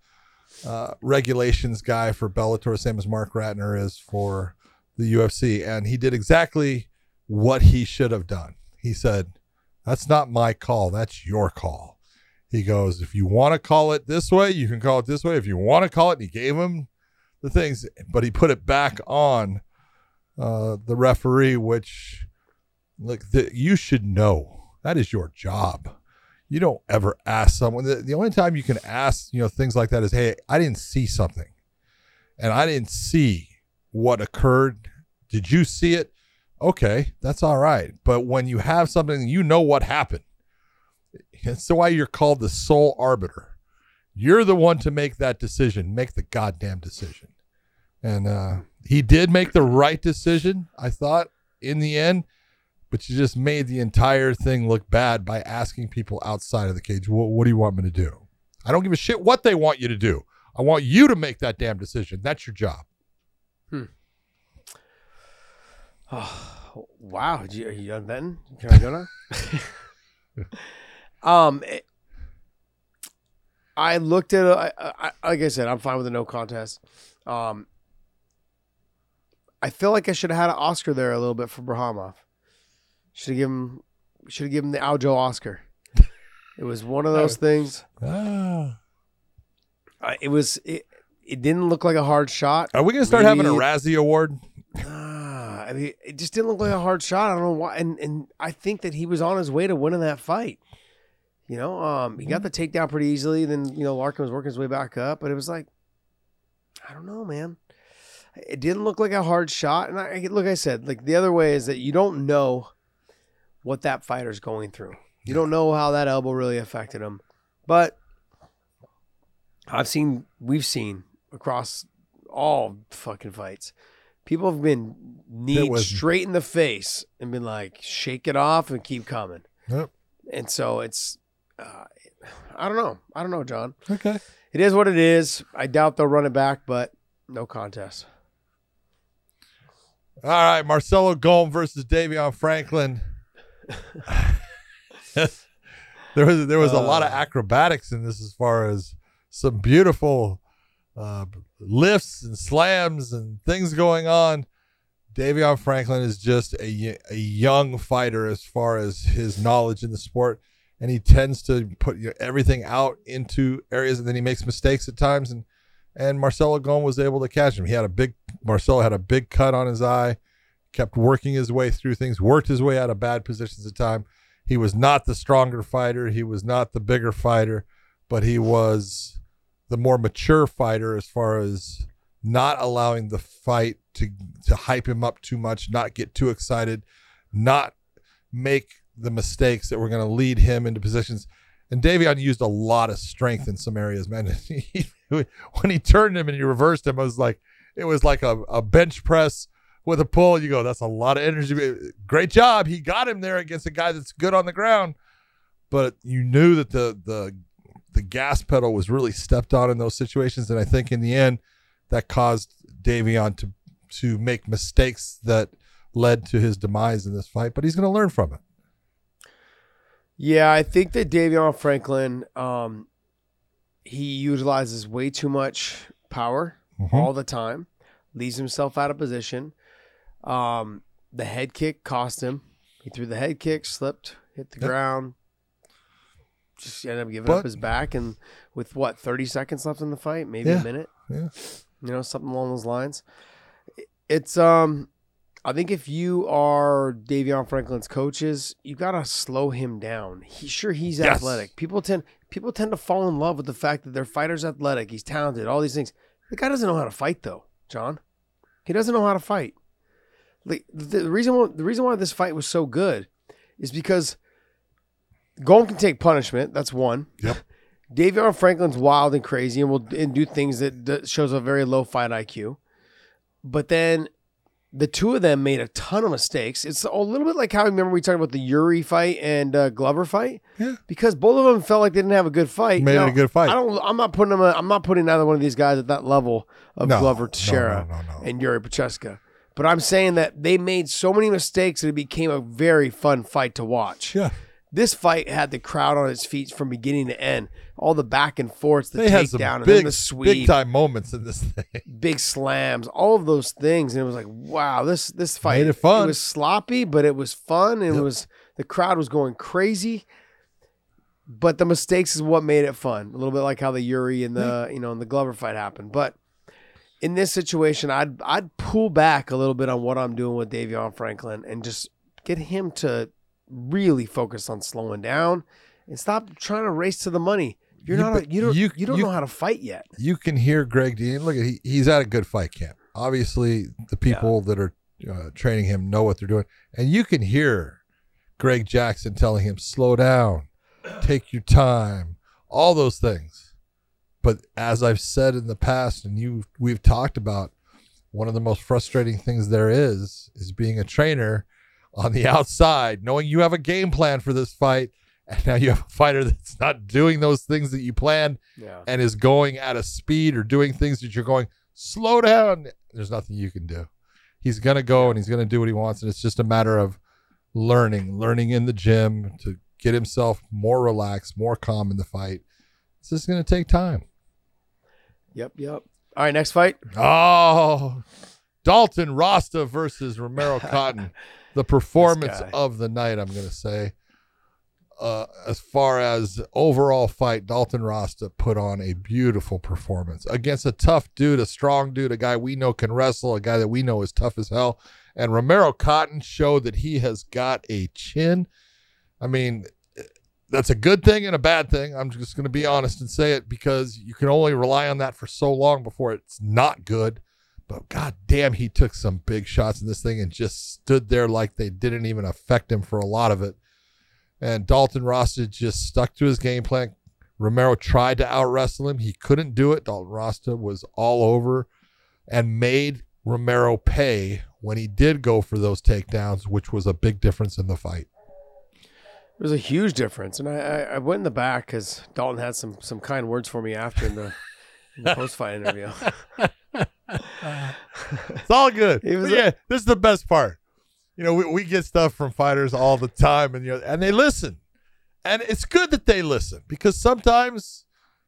uh, regulations guy for Bellator, same as Marc Ratner is for the UFC, and he did exactly what he should have done. He said, "That's not my call. That's your call." He goes, if you want to call it this way, you can call it this way. If you want to call it, he gave him the things, but he put it back on uh, the referee, which, look, the, you should know that is your job. You don't ever ask someone. The, the only time you can ask, you know, things like that is, hey, I didn't see something, and I didn't see what occurred. Did you see it? Okay, that's all right. But when you have something, you know what happened. That's why you're called the sole arbiter. You're the one to make that decision. Make the goddamn decision. And uh, he did make the right decision, I thought, in the end. But you just made the entire thing look bad by asking people outside of the cage, what, what do you want me to do? I don't give a shit what they want you to do. I want you to make that damn decision. That's your job. oh (sighs) wow. Did you, are you done venting? Can I go now? (laughs) (laughs) um, it- I looked at. I, I, like I said, I'm fine with the no contest. Um, I feel like I should have had an Oscar there a little bit for Berkhamov. Should have given. Should have given the Aljo Oscar. It was one of those (laughs) things. Ah. I, it was. It, it didn't look like a hard shot. Are we going to start having a Razzie Award? I mean, it just didn't look like a hard shot. I don't know why, and and I think that he was on his way to winning that fight. You know, um, he got the takedown pretty easily. Then you know Larkin was working his way back up, but it was like, I don't know, man. It didn't look like a hard shot, and I look. I said like the other way is that you don't know what that fighter's going through. You don't know how that elbow really affected him, but I've seen, we've seen across all fucking fights. People have been kneed was- straight in the face and been like, shake it off and keep coming. Yep. And so it's, uh, I don't know. I don't know, John. Okay. It is what it is. I doubt they'll run it back, but no contest. All right, Marcelo Golm versus Davion Franklin. (laughs) there was there was a lot of acrobatics in this, as far as some beautiful uh, lifts and slams and things going on. Davion Franklin is just a, a young fighter as far as his knowledge in the sport, and he tends to put you know, everything out into areas, and then he makes mistakes at times. And and Marcelo Golm was able to catch him. He had a big Marcelo had a big cut on his eye kept working his way through things, worked his way out of bad positions at time. He was not the stronger fighter, he was not the bigger fighter, but he was the more mature fighter as far as not allowing the fight to to hype him up too much, not get too excited, not make the mistakes that were going to lead him into positions. And Davion used a lot of strength in some areas, man. (laughs) He- when he turned him and he reversed him, I was like, it was like a, a bench press with a pull. You go, that's a lot of energy. Great job. He got him there against a guy that's good on the ground. But you knew that the the the gas pedal was really stepped on in those situations. And I think in the end that caused Davion to to make mistakes that led to his demise in this fight. But he's gonna learn from it. Yeah, I think that Davion Franklin, um, he utilizes way too much power Mhm. all the time, leaves himself out of position. Um, the head kick cost him. He threw the head kick, slipped, hit the Yep. ground, just ended up giving But- up his back. And with what, 30 seconds left in the fight, maybe Yeah. a minute, Yeah. you know, something along those lines. It's, um, I think if you are Davion Franklin's coaches, you gotta slow him down. He sure he's Yes. athletic. People tend people tend to fall in love with the fact that their fighter's athletic. He's talented. All these things. The guy doesn't know how to fight, though. John, he doesn't know how to fight. Like the, the reason why, the reason why this fight was so good is because Golm can take punishment. That's one. Yep. (laughs) Davion Franklin's wild and crazy and will and do things that, that shows a very low fight IQ. But then the two of them made a ton of mistakes. It's a little bit like how remember we talked about the Yuri fight and uh, Glover fight. Yeah. Because both of them felt like they didn't have a good fight. Made it a good fight. I don't. I'm not putting them. I'm not putting either one of these guys at that level of No, Glover Teixeira no, no. and Yuri Prochazka. But I'm saying that they made so many mistakes that it became a very fun fight to watch. Yeah. This fight had the crowd on its feet from beginning to end. All the back and forths, the They had some takedown, and big, then the sweep, big time moments in this (laughs) thing. big slams, all of those things, and it was like, wow, this this fight Made it fun. It was sloppy, but it was fun, and it Yep. was the crowd was going crazy. But the mistakes is what made it fun. A little bit like how the Yuri and the you know and the Glover fight happened. But in this situation, I'd I'd pull back a little bit on what I'm doing with Davion Franklin and just get him to really focus on slowing down and stop trying to race to the money. You're You- not a, you don't you- you, don't you- know how to fight yet. You can hear Greg Dean. Look he, he's at a good fight camp. Obviously, the people that are uh, training him know what they're doing, and you can hear Greg Jackson telling him, "Slow down, take your time," all those things. But as I've said in the past, and you we've talked about, one of the most frustrating things there is is being a trainer on the outside, knowing you have a game plan for this fight, and now you have a fighter that's not doing those things that you planned Yeah. and is going at a speed or doing things that you're going, slow down. There's nothing you can do. He's going to go and he's going to do what he wants. And it's just a matter of learning, learning in the gym to get himself more relaxed, more calm in the fight. It's just going to take time. Yep, yep. All right, next fight. Oh, Dalton Rosta versus Romero Cotton. (laughs) The performance of the night, I'm going to say. Uh, as far as overall fight, Dalton Rosta put on a beautiful performance against a tough dude, a strong dude, a guy we know can wrestle, a guy that we know is tough as hell. And Romero Cotton showed that he has got a chin. I mean, that's a good thing and a bad thing. I'm just going to be honest and say it because you can only rely on that for so long before it's not good. But god damn, he took some big shots in this thing and just stood there like they didn't even affect him for a lot of it. And Dalton Rosta just stuck to his game plan. Romero tried to out wrestle him. He couldn't do it. Dalton Rosta was all over and made Romero pay when he did go for those takedowns, which was a big difference in the fight. It was a huge difference, and I, I, I went in the back because Dalton had some some kind words for me after in the, in the post fight interview. (laughs) It's all good. He was But yeah, this is the best part. You know, we, we get stuff from fighters all the time, and you know, and they listen, and it's good that they listen because sometimes,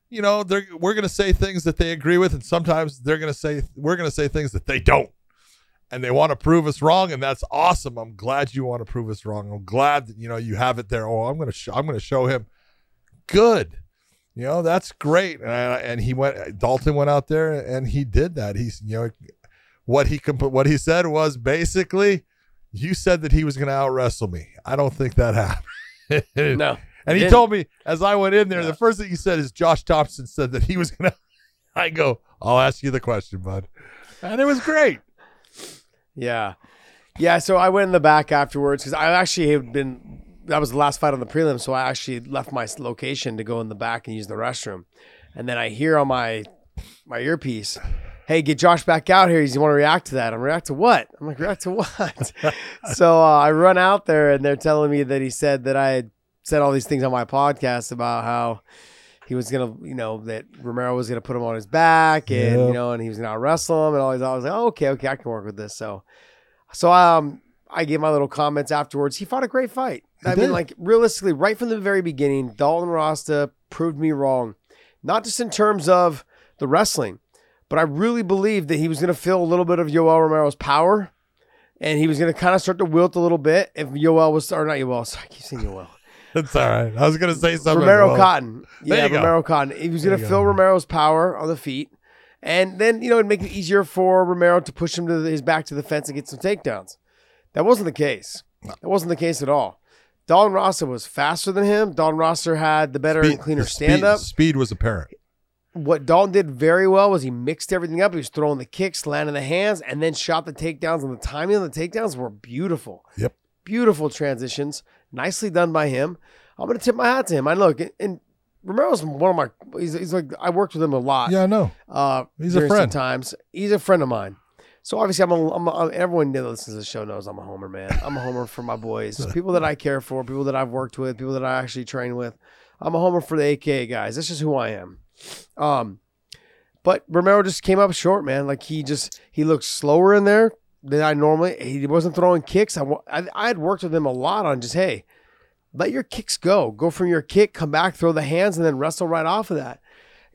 you know, they're we're gonna say things that they agree with, and sometimes they're gonna say we're gonna say things that they don't, and they want to prove us wrong, and that's awesome. I'm glad you want to prove us wrong. I'm glad that you know you have it there. Oh, I'm gonna sh- I'm gonna show him. Good. You know that's great, and, and he went. Dalton went out there and he did that. He's you know what he comp- what he said was basically, you said that he was going to out wrestle me. I don't think that (laughs) happened. No, and he didn't. told me as I went in there, the first thing he said is Josh Thompson said that he was going (laughs) to. I go, I'll ask you the question, bud, and it was great. yeah, yeah. So I went in the back afterwards because I actually had been. That was the last fight on the prelim, so I actually left my location to go in the back and use the restroom, and then I hear on my my earpiece. Hey, get Josh back out here. Does he want to react to that? I'm react to what? I'm like, react to what? (laughs) so uh, I run out there and they're telling me that he said that I had said all these things on my podcast about how he was gonna, you know, that Romero was gonna put him on his back and Yep. you know, and he was gonna wrestle him and all these. I was like, oh, okay, okay, I can work with this. So, so um, I gave my little comments afterwards. He fought a great fight. I mean, like realistically, right from the very beginning, Dalton Rosta proved me wrong, not just in terms of the wrestling, but I really believed that he was going to feel a little bit of Yoel Romero's power, and he was going to kind of start to wilt a little bit if Yoel was, or not Yoel, (laughs) sorry, I keep saying Yoel. That's all right. I was going to say something. Romero well. Cotton. Yeah, you go. Romero Cotton. He was going to feel go. Romero's power on the feet. And then, you know, it'd make it easier for Romero to push him to the, his back to the fence and get some takedowns. That wasn't the case. That wasn't the case at all. Dalton Rosta was faster than him. Don Rosta had the better and cleaner stand up. Speed was apparent. What Dalton did very well was he mixed everything up. He was throwing the kicks, landing the hands, and then shot the takedowns. And the timing of the takedowns were beautiful. Yep. Beautiful transitions. Nicely done by him. I'm gonna tip my hat to him. I look and, Romero's one of my. He's, he's like I worked with him a lot. Yeah, I know. Uh, He's a friend. Times he's a friend of mine. So obviously, I'm a, I'm a, everyone that listens to the show knows I'm a homer, man. I'm a homer for my boys, (laughs) people that I care for, people that I've worked with, people that I actually train with. I'm a homer for the AKA guys. That's just who I am. Um, but Romero just came up short, man. Like he just he looked slower in there than I normally. He wasn't throwing kicks. I I, I had worked with him a lot on just hey, let your kicks go. Go from your kick, come back, throw the hands, and then wrestle right off of that.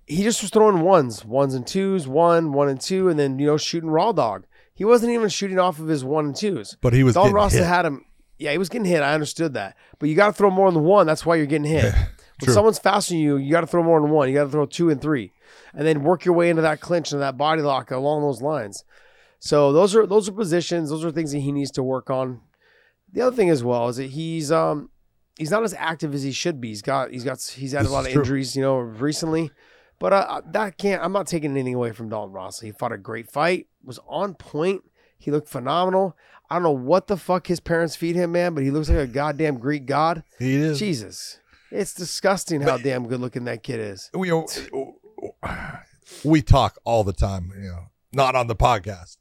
He just was throwing ones, ones and twos, one, one and two, and then you know shooting raw dog. He wasn't even shooting off of his one and twos. But he was Don Rosta had him. Yeah, he was getting hit. I understood that, but you got to throw more than one. That's why you're getting hit. when someone's faster than you, you got to throw more than one. You got to throw two and three, and then work your way into that clinch and that body lock along those lines. So those are those are positions. Those are things that he needs to work on. The other thing as well is that he's um he's not as active as he should be. He's got he's got he's had This a lot of true. injuries, you know, recently. But uh, that can't. I'm not taking anything away from Dalton Rosta. He fought a great fight. Was on point. He looked phenomenal. I don't know what the fuck his parents feed him, man, but he looks like a goddamn Greek god. He is. Jesus, it's disgusting how damn good looking that kid is. we we talk all the time, you know, not on the podcast.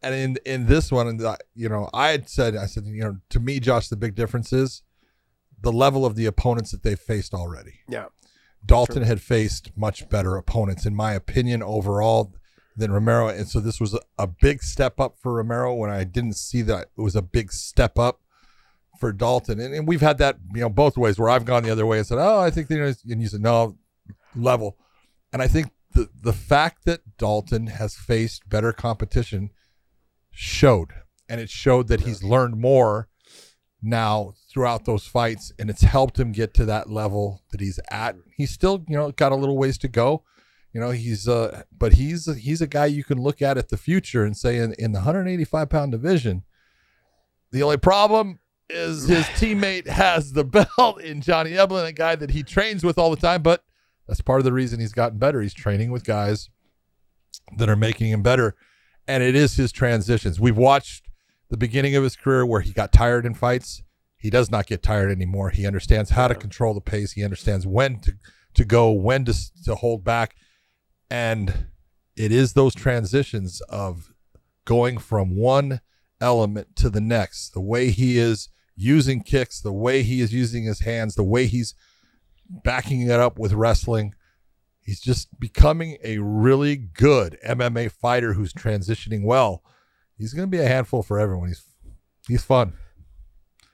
And in in this one, and you know, I had said, I said, you know, to me, Josh, the big difference is the level of the opponents that they've faced already. Yeah, Dalton had faced much better opponents, in my opinion, overall than Romero, and so this was a, a big step up for Romero. When I didn't see that it was a big step up for Dalton, and, and we've had that, you know, both ways. Where I've gone the other way and said, "Oh, I think know," and you said, "No, level." And I think the the fact that Dalton has faced better competition showed, and it showed that he's learned more now throughout those fights, and it's helped him get to that level that he's at. He's still, you know, got a little ways to go. You know, he's uh, but he's he's a guy you can look at at the future and say in, in the 185 pound division. The only problem is his (laughs) teammate has the belt in Johnny Eblin, a guy that he trains with all the time. But that's part of the reason he's gotten better. He's training with guys that are making him better, and it is his transitions. We've watched the beginning of his career where he got tired in fights. He does not get tired anymore. He understands how to control the pace. He understands when to to go, when to to hold back, and it is those transitions of going from one element to the next. The way he is using kicks, the way he is using his hands, the way he's backing it up with wrestling. He's just becoming a really good MMA fighter who's transitioning well. He's going to be a handful for everyone. He's he's fun.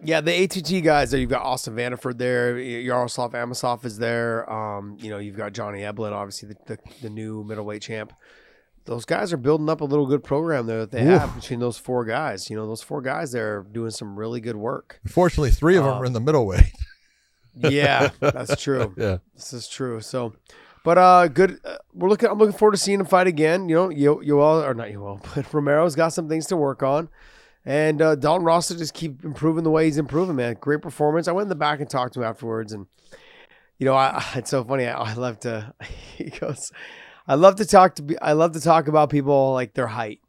Yeah. The ATT guys there. You've got Austin Vanderford there. Yaroslav Amosov is there. Um, you know, you've got Johnny Eblin, obviously the, the the new middleweight champ. Those guys are building up a little good program there that they Oof. have between those four guys. You know, those four guys there are doing some really good work. Unfortunately, three of them Um, are in the middleweight. (laughs) Yeah, that's (laughs) true. yeah. This is true. So, but uh, good. Uh, we're looking. I'm looking forward to seeing him fight again. You know, you you all or not you all, (laughs) but Romero's got some things to work on, and uh, Dalton Rosta just keep improving the way he's improving. Man, great performance. I went in the back and talked to him afterwards, and you know, I, (laughs) it's so funny. I, I love to. (laughs) He goes, I love to talk to. be- I love to talk about people like their height.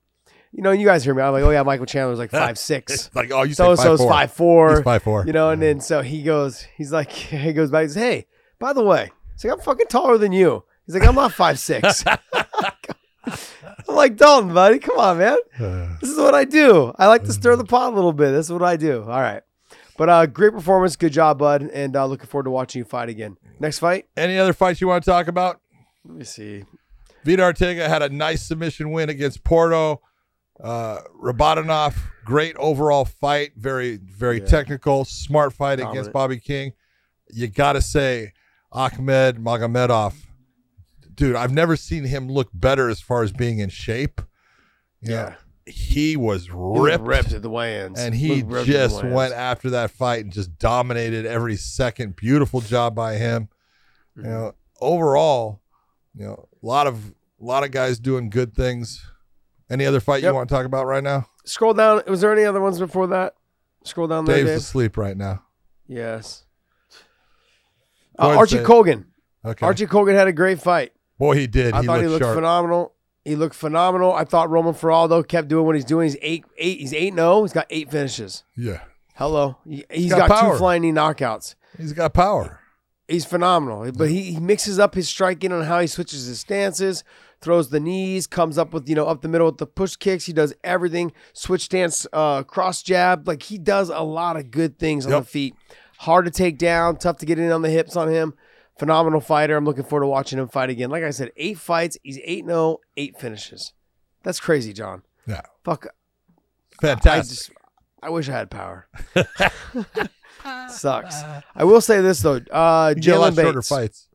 You know, you guys hear me. I'm like, oh yeah, Michael Chandler's like (laughs) five six. Like, oh, you So say so's five, five four. He's five four. You know, and then so he goes, he's like, he goes back, he says, Hey, by the way, he's like, I'm fucking taller than you. He's like, I'm not five six. I'm like, Dalton, buddy, come on, man. (laughs) This is what I do. I like to stir the pot a little bit. This is what I do. All right. But uh great performance, good job, bud, and uh, looking forward to watching you fight again. Next fight, Any other fights you want to talk about? let me see. Vitor Ortega had a nice submission win against Porto. Uh, Rabadanov, great overall fight. Very, very Yeah. technical, smart fight Dominant. against Bobby King. You got to say, Ahmed Magomedov, dude, I've never seen him look better as far as being in shape. You know, Yeah. he was He ripped, ripped at the weigh-ins, and he Looked ripped at the just went after that fight and just dominated every second. Beautiful job by him. Mm-hmm. You know, overall, you know, a lot of a lot of guys doing good things. Any other fight you want to talk about right now? Scroll down. Was there any other ones before that? Scroll down there, Dave's Dave. asleep right now. Yes. Uh, Archie. Colgan. Okay. Archie Colgan had a great fight. Boy, he did. I he thought looked he looked sharp. phenomenal. He looked phenomenal. I thought Roman Faraldo kept doing what he's doing. He's eight, eight. He's eight. No, he's got eight finishes. Yeah. Hello. He, has got got, two flying knee knockouts. He's got power. He's phenomenal. But he, he mixes up his striking on how he switches his stances, throws the knees, comes up with, you know, up the middle with the push kicks. He does everything. Switch stance, uh, cross jab. Like he does a lot of good things on Yep. the feet. Hard to take down, tough to get in on the hips on him. Phenomenal fighter. I'm looking forward to watching him fight again. Like I said, eight fights. He's 8 0, eight finishes. That's crazy, John. Yeah. Fuck. Fantastic. I just, I wish I had power. (laughs) (laughs) Sucks. I will say this though. Uh, you get a lot Jaylon Bates. fights.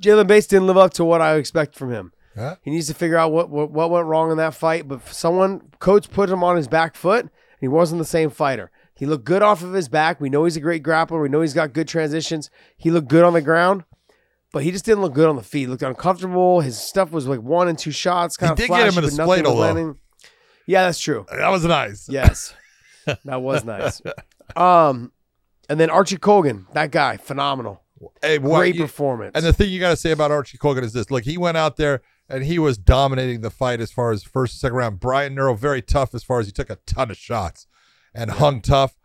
Jaylon Bates didn't live up to what I expect from him. Yeah. He needs to figure out what, what what went wrong in that fight. But someone, coach, put him on his back foot. And he wasn't the same fighter. He looked good off of his back. We know he's a great grappler. We know he's got good transitions. He looked good on the ground, but he just didn't look good on the feet. He looked uncomfortable. His stuff was like one and two shots, kind of did get him in a was though. Yeah, that's true. That was nice. Yes, (laughs) that was nice. Um, and then Archie Colgan, that guy, phenomenal, Hey, what, great you- performance. and the thing you got to say about Archie Colgan is this: look, he went out there and he was dominating the fight as far as first, second round. Brian Nero very tough as far as he took a ton of shots and hung tough.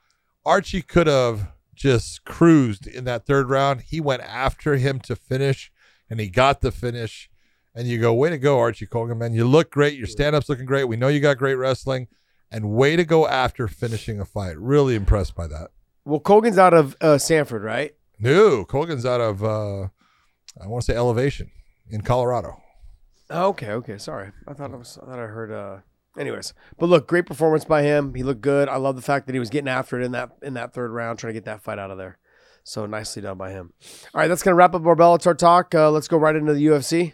Archie could have just cruised in that third round. He went after him to finish, and he got the finish. And you go, way to go, Archie Colgan, man. You look great. Your stand up's looking great. We know you got great wrestling. And way to go after finishing a fight. Really impressed by that. well, Colgan's out of uh, Sanford, right? No, Colgan's out of, uh, I want to say Elevation in Colorado. Oh, okay, okay. Sorry, I thought I was. I thought I heard. uh Anyways, but look, great performance by him. He looked good. I love the fact that he was getting after it in that in that third round, trying to get that fight out of there. So nicely done by him. All right, that's gonna wrap up our Bellator talk. Uh, let's go right into the UFC.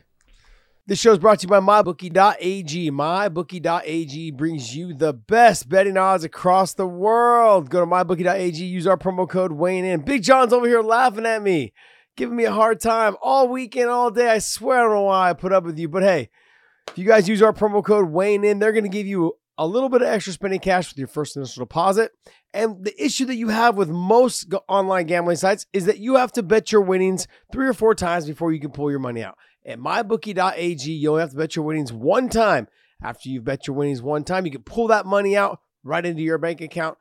This show is brought to you by MyBookie.ag. MyBookie.ag brings you the best betting odds across the world. Go to MyBookie.ag, use our promo code Wayne in. Big John's over here laughing at me, giving me a hard time all weekend, all day. I swear I don't know why I put up with you, but hey, if you guys use our promo code Wayne in, they're going to give you a little bit of extra spending cash with your first initial deposit. And the issue that you have with most online gambling sites is that you have to bet your winnings three or four times before you can pull your money out. At mybookie.ag, you only have to bet your winnings one time. After you've bet your winnings one time, you can pull that money out right into your bank account.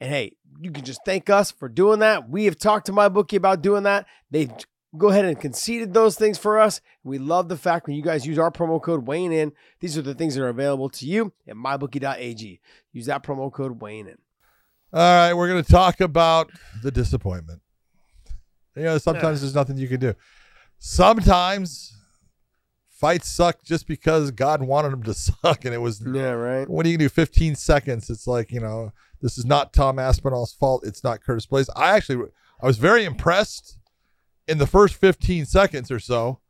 And hey, you can just thank us for doing that. We have talked to MyBookie about doing that. They've go ahead and conceded those things for us. We love the fact when you guys use our promo code Wayne in, these are the things that are available to you at mybookie.ag. Use that promo code Wayne in. All right, we're going to talk about the disappointment. You know, sometimes there's nothing you can do. Sometimes fights suck just because God wanted them to (laughs) suck, and it was. Yeah, right. What do you do? 15 seconds. It's like you know, this is not Tom Aspinall's fault. It's not Curtis Blaydes. I actually, I was very impressed in the first 15 seconds or so.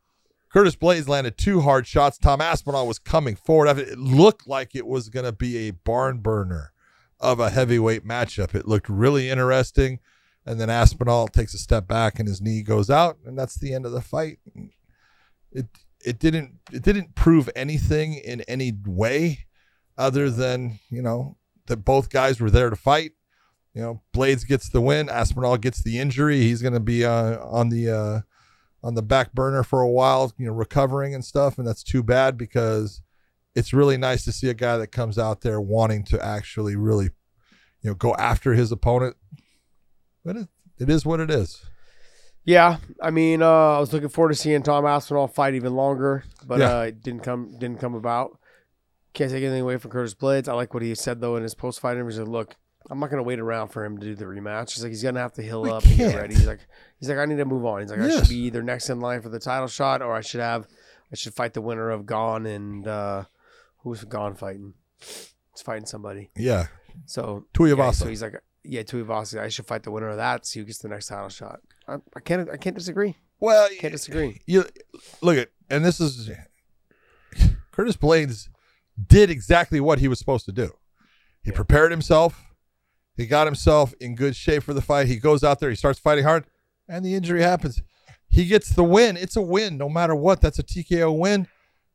Curtis Blaydes landed two hard shots. Tom Aspinall was coming forward. It looked like it was going to be a barn burner of a heavyweight matchup. It looked really interesting. And then Aspinall takes a step back and his knee goes out, and that's the end of the fight. It it didn't it didn't prove anything in any way other than, you know, that both guys were there to fight. You know, Blaydes gets the win, Aspinall gets the injury. He's going to be uh, on the uh, on the back burner for a while, you know, recovering and stuff, and that's too bad because it's really nice to see a guy that comes out there wanting to actually really, you know, go after his opponent. But it, it is what it is. Yeah, I mean, uh, I was looking forward to seeing Tom Aspinall fight even longer, but Yeah. uh, it didn't come didn't come about. Can't take anything away from Curtis Blaydes. I like what he said though in his post fight interview. He said, "Look, I'm not gonna wait around for him to do the rematch. He's like he's gonna have to heal We up and get ready. He's like he's like I need to move on. He's like I should be either next in line for the title shot or I should have I should fight the winner of Gane and uh, who's Gane fighting? He's fighting somebody. Yeah. So Tuivasa. yeah, so he's like yeah, Tuivasa. I should fight the winner of that. See who gets the next title shot. I, I can't I can't disagree. Well, Can't disagree. you look at, and this is Curtis Blaydes did exactly what he was supposed to do. He prepared himself. He got himself in good shape for the fight. He goes out there, he starts fighting hard, and the injury happens. He gets the win. It's a win, no matter what. That's a TKO win,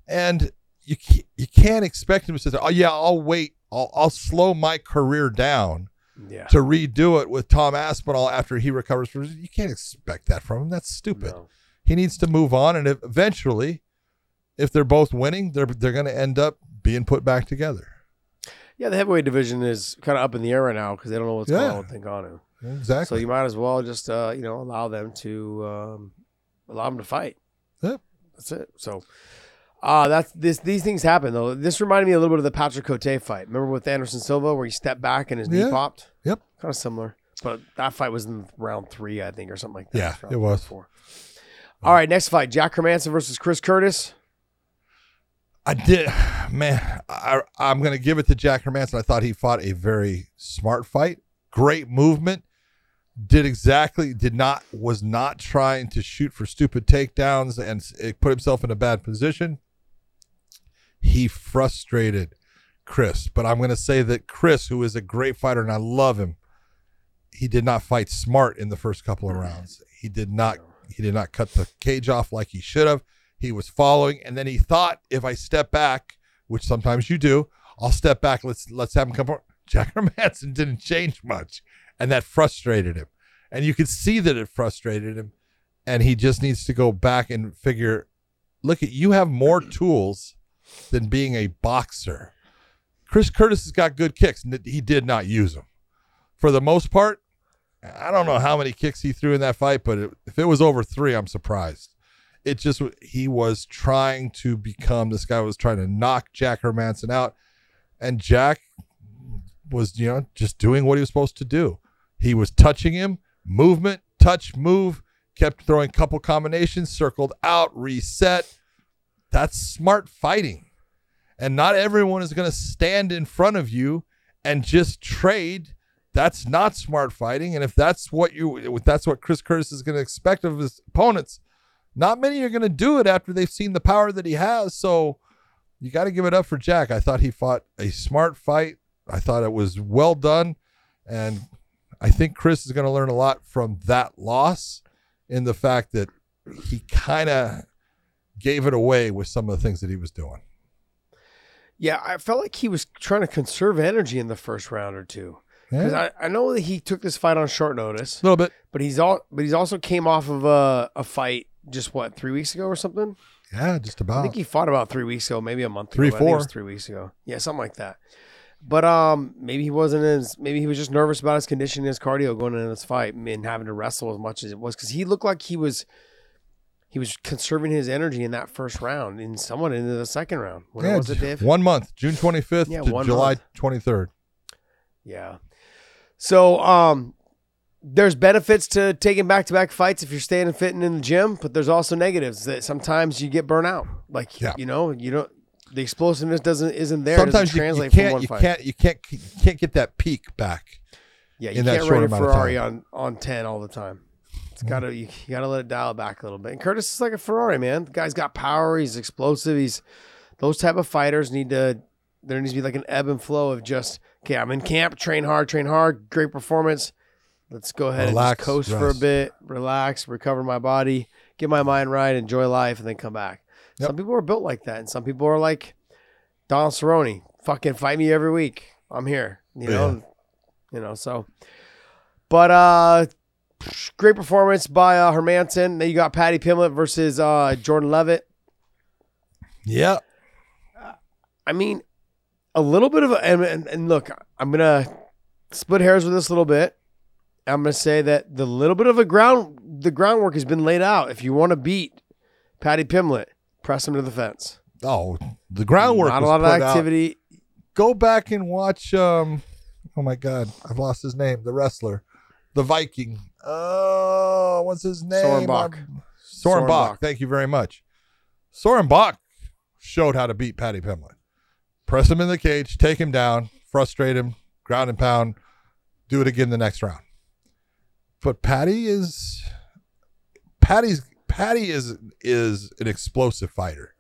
and you you can't expect him to say, "Oh yeah, I'll wait. I'll I'll slow my career down." Yeah. To redo it with Tom Aspinall after he recovers from you can't expect that from him. That's stupid No. he needs to move on and if, eventually if they're both winning they're they're going to end up being put back together Yeah, the heavyweight division is kind of up in the air right now because they don't know what's Yeah. going on with Ngannou. Exactly. So you might as well just uh, you know allow them to um, allow them to fight. Yep. That's it. So uh that's this these things happen though. This reminded me a little bit of the Patrick Cote fight. Remember with Anderson Silva where he stepped back and his knee popped? Yep. Kind of similar. But that fight was in round three, I think, or something like that. Yeah, round it was. Four. All right, next fight: Jack Hermansson versus Chris Curtis. I did, man. I, I'm going to give it to Jack Hermansson. I thought he fought a very smart fight, great movement. Did exactly, did not, was not trying to shoot for stupid takedowns and it eh, put himself in a bad position. He frustrated Chris, but I'm going to say that Chris, who is a great fighter and I love him, he did not fight smart in the first couple of rounds. He did not, he did not cut the cage off like he should have. He was following, and then he thought, if I step back, which sometimes you do, I'll step back. Let's let's have him come. forward. (laughs) Jack Hermansson didn't change much, and that frustrated him. And you could see that it frustrated him, and he just needs to go back and figure. Look at you have more (clears throat) tools than being a boxer. Chris Curtis has got good kicks, and he did not use them for the most part. I don't know how many kicks he threw in that fight, but it, if it was over three, I'm surprised it just he was trying to become this guy was trying to knock Jack Hermansson out, and Jack was you know just doing what he was supposed to do. He was touching him, movement, touch, move, kept throwing couple combinations, circled out, reset. That's smart fighting, and not everyone is going to stand in front of you and just trade. That's not smart fighting, and if that's what you, if that's what Chris Curtis is going to expect of his opponents, not many are going to do it after they've seen the power that he has. So you got to give it up for Jack. I thought he fought a smart fight. I thought it was well done. And I think Chris is going to learn a lot from that loss in the fact that he kind of gave it away with some of the things that he was doing. Yeah, I felt like he was trying to conserve energy in the first round or two. Because Yeah, I, I know that he took this fight on short notice, a little bit. but he's all but he's also came off of a, a fight just what three weeks ago or something. Yeah, just about. I think he fought about three weeks ago, maybe a month ago. Three, but I think it was four. three weeks ago. Yeah, something like that. But um, maybe he wasn't as maybe he was just nervous about his condition, his cardio going into this fight, and having to wrestle as much as it was because he looked like he was he was conserving his energy in that first round and somewhat into the second round. When yeah, was it, Dave? one month, June 25th Yeah, to July month. 23rd. Yeah. So um there's benefits to taking back to back fights if you're staying and fitting in the gym, but there's also negatives that sometimes you get burnt out. Like Yeah. you know, you don't the explosiveness doesn't isn't there. Sometimes you, you can't, one you fight. can't, you can't, you can't get that peak back. yeah, you can't ride a Ferrari on on ten all the time. It's mm-hmm. gotta you, you gotta let it dial back a little bit. And Curtis is like a Ferrari, man. The guy's got power, he's explosive, he's those type of fighters need to there needs to be like an ebb and flow of just okay, I'm in camp, train hard, train hard, great performance. Let's go ahead and Relax, just coast for a bit, relax, recover my body, get my mind right, enjoy life, and then come back. Yep. Some people are built like that, and some people are like Donald Cerrone. Fucking fight me every week. I'm here. You know, you know. So, but uh, great performance by uh, Hermansson. Then you got Paddy Pimblett versus uh Jordan Leavitt. Yeah. I mean, a little bit of a and, and, and look, I'm gonna split hairs with this a little bit. I'm gonna say that the little bit of a ground the groundwork has been laid out. If you want to beat Paddy Pimblett, press him to the fence. Oh, the groundwork. Not a lot of put out. activity. Go back and watch. Um, oh my God, I've lost his name. The wrestler, the Viking. Oh, what's his name? Soren Bak. I'm- Soren Soren Bak. Bak. Thank you very much. Soren Bak showed how to beat Paddy Pimblett. Press him in the cage, take him down, frustrate him, ground and pound, do it again the next round. But Patty is Patty's Patty is is an explosive fighter.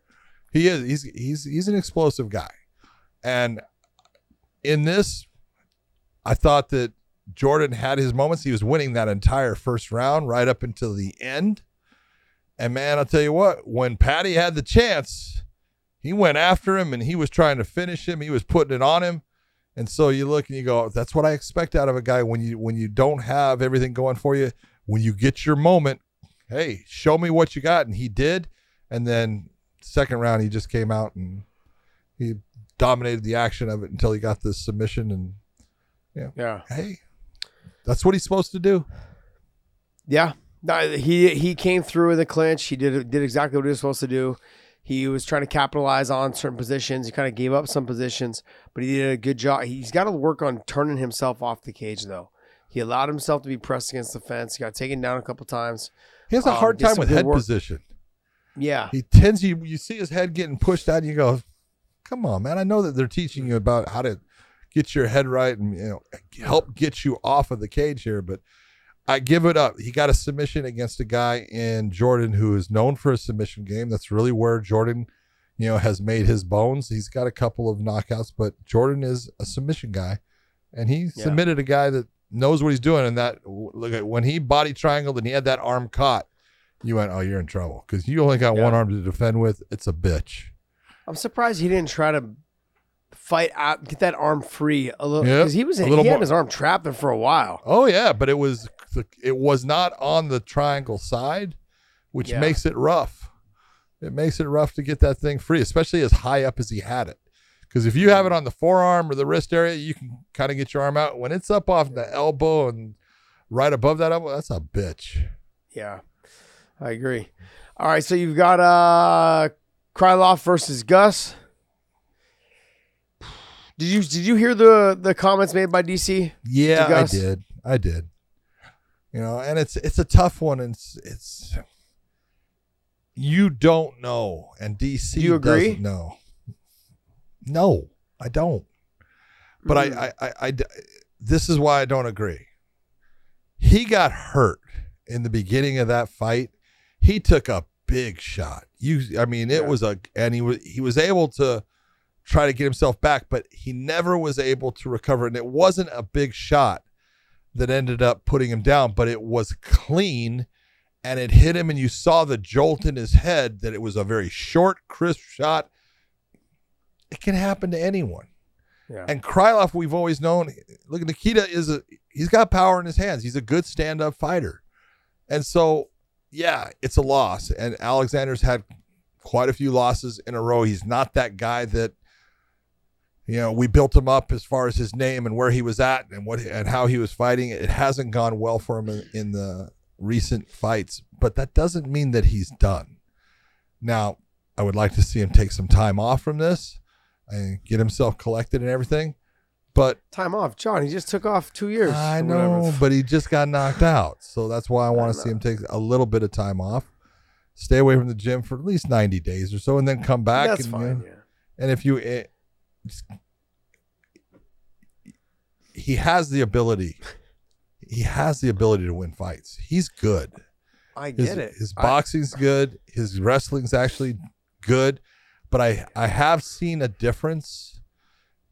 He is he's he's he's an explosive guy. And in this, I thought that Jordan had his moments. He was winning that entire first round right up until the end. And man, I'll tell you what, when Patty had the chance, he went after him and he was trying to finish him. He was putting it on him. And so you look and you go, that's what I expect out of a guy when you when you don't have everything going for you. When you get your moment, hey, show me what you got. And he did. And then second round, he just came out and he dominated the action of it until he got the submission. And Yeah. yeah. hey, that's what he's supposed to do. Yeah. He he came through in the clinch. He did did exactly what he was supposed to do. He was trying to capitalize on certain positions. He kind of gave up some positions, but he did a good job. He's got to work on turning himself off the cage, though. He allowed himself to be pressed against the fence. He got taken down a couple times. He has a Um, hard time with head work. position. Yeah. He tends you you see his head getting pushed out and you go, "Come on, man. I know that they're teaching you about how to get your head right and you know help get you off of the cage here, but I give it up. He got a submission against a guy in Jordan who is known for a submission game. That's really where Jordan, you know, has made his bones. He's got a couple of knockouts, but Jordan is a submission guy, and he Yeah. submitted a guy that knows what he's doing. And that look at when he body triangled and he had that arm caught, you went, "Oh, you're in trouble," because you only got Yeah. one arm to defend with. It's a bitch. I'm surprised he didn't try to fight out, get that arm free a little. Yep. Because he was A he little had more- his arm trapped there for a while. Oh yeah, but it was it was not on the triangle side, which Yeah. makes it rough. It makes it rough to get that thing free, especially as high up as he had it. Because if you have it on the forearm or the wrist area, you can kind of get your arm out. When it's up off the elbow and right above that elbow, that's a bitch. Yeah, I agree. All right, so you've got uh Krylov versus Gus. Did you did you hear the the comments made by DC? Yeah, I did. I did. You know, and it's it's a tough one. And it's it's you don't know, and DC Do you agree? doesn't know. No, I don't. But Mm. I, I, I, I, this is why I don't agree. He got hurt in the beginning of that fight. He took a big shot. You, I mean, it Yeah. was a, and he was he was able to try to get himself back, but he never was able to recover. And it wasn't a big shot that ended up putting him down, but it was clean and it hit him, and you saw the jolt in his head that it was a very short, crisp shot. It can happen to anyone. Yeah. And Krylov, we've always known. Look, Nikita is a he's got power in his hands. He's a good stand-up fighter, and so yeah, it's a loss. And Alexander's had quite a few losses in a row. He's not that guy that you know we built him up as far as his name and where he was at and what and how he was fighting. It hasn't gone well for him in, in the recent fights, but that doesn't mean that he's done. Now, I would like to see him take some time off from this and get himself collected and everything. But Time off, John. He just took off two years. I know, whatever. but he just got knocked out. So that's why I want to see him take a little bit of time off, stay away from the gym for at least 90 days or so, and then come back. That's and, fine. you know, Yeah. and if you, eh, he has the ability, he has the ability to win fights. He's good. I His, get it. his I- boxing's good. His wrestling's actually good, but I I have seen a difference